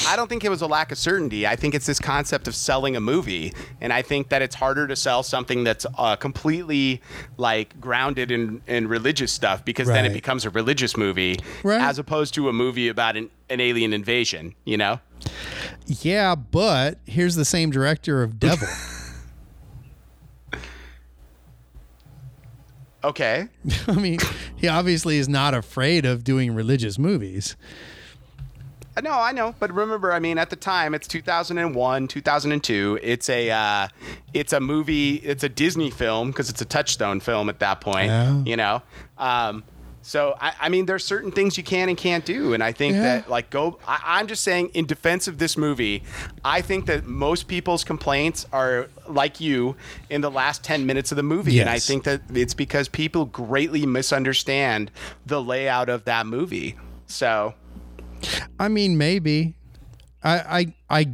I don't think it was a lack of certainty. I think it's this concept of selling a movie, and I think that it's harder to sell something that's uh, completely like grounded in, in religious stuff because then it becomes a religious movie Right. as opposed to a movie about an, an alien invasion. You know? Yeah, but here's the same director of Devil. Okay. I mean, he obviously is not afraid of doing religious movies. Uh, No, I know, but remember, I mean, at the time, it's 2001, 2002. It's a, uh, it's a movie. It's a Disney film because it's a Touchstone film at that point. Yeah. You know, um, so I, I mean, there's certain things you can and can't do, and I think Yeah. that like go. I, I'm just saying, in defense of this movie, I think that most people's complaints are like you in the last 10 minutes of the movie, and I think that it's because people greatly misunderstand the layout of that movie. So. I mean, maybe. I I I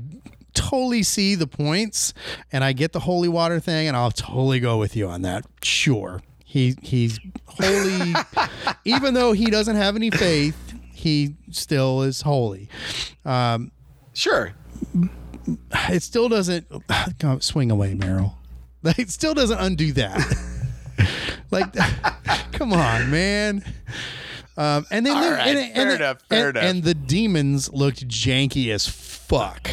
totally see the points, and I get the holy water thing, and I'll totally go with you on that. Sure, he he's holy, even though he doesn't have any faith. He still is holy. Um, Sure. it still doesn't Come, swing away, Merrill. It still doesn't undo that. like, come on, man. Um, and then All right, and, and, fair the- enough, fair and, enough. and the demons looked janky as fuck.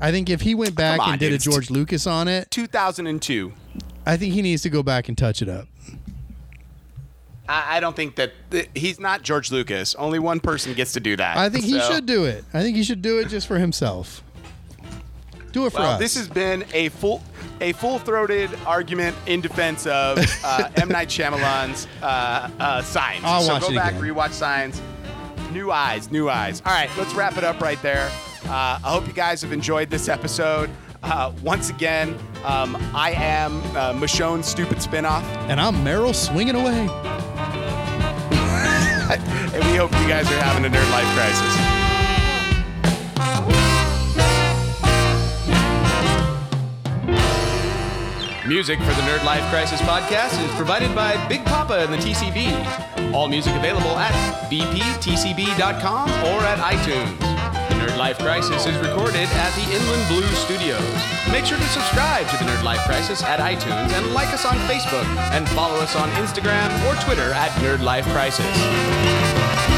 I think if he went back on, and did a George Lucas on it, 2002. I think he needs to go back and touch it up. I, I don't think that th- he's not George Lucas. Only one person gets to do that. I think he So- should do it. I think he should do it just for himself. Do it for Well, us. this has been a full, a full-throated argument in defense of uh, M Night Shyamalan's uh, uh, Signs. I'll so watch go it back, again. rewatch Signs. New eyes, new eyes. All right, let's wrap it up right there. Uh, I hope you guys have enjoyed this episode. Uh, once again, um, I am uh, Michonne's stupid spinoff, and I'm Merrill swinging away. and we hope you guys are having a nerd life crisis. Music for the Nerd Life Crisis podcast is provided by Big Papa and the TCB. All music available at bptcb.com or at iTunes. Nerd Life Crisis is recorded at the Inland Blue Studios. Make sure to subscribe to the Nerd Life Crisis at iTunes and like us on Facebook and follow us on Instagram or Twitter at Nerd Life Crisis.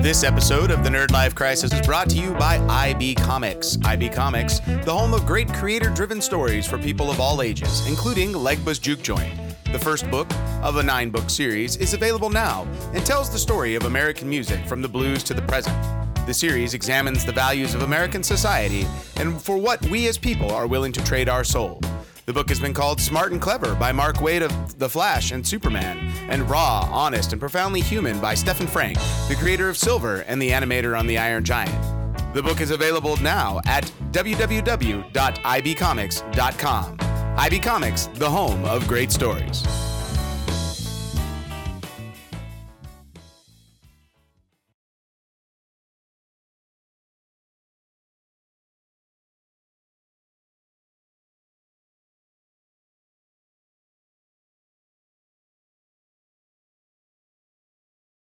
This episode of the Nerd Life Crisis is brought to you by IB Comics. IB Comics, the home of great creator driven stories for people of all ages, including Legba's Juke Joint. The first book of a nine book series is available now and tells the story of American music from the blues to the present. The series examines the values of American society and for what we as people are willing to trade our soul. The book has been called Smart and Clever by Mark Waid of The Flash and Superman, and Raw, Honest, and Profoundly Human by Stephan Franck, the creator of Silver and the animator on The Iron Giant. The book is available now at www.ibcomics.com. IB Comics, the home of great stories.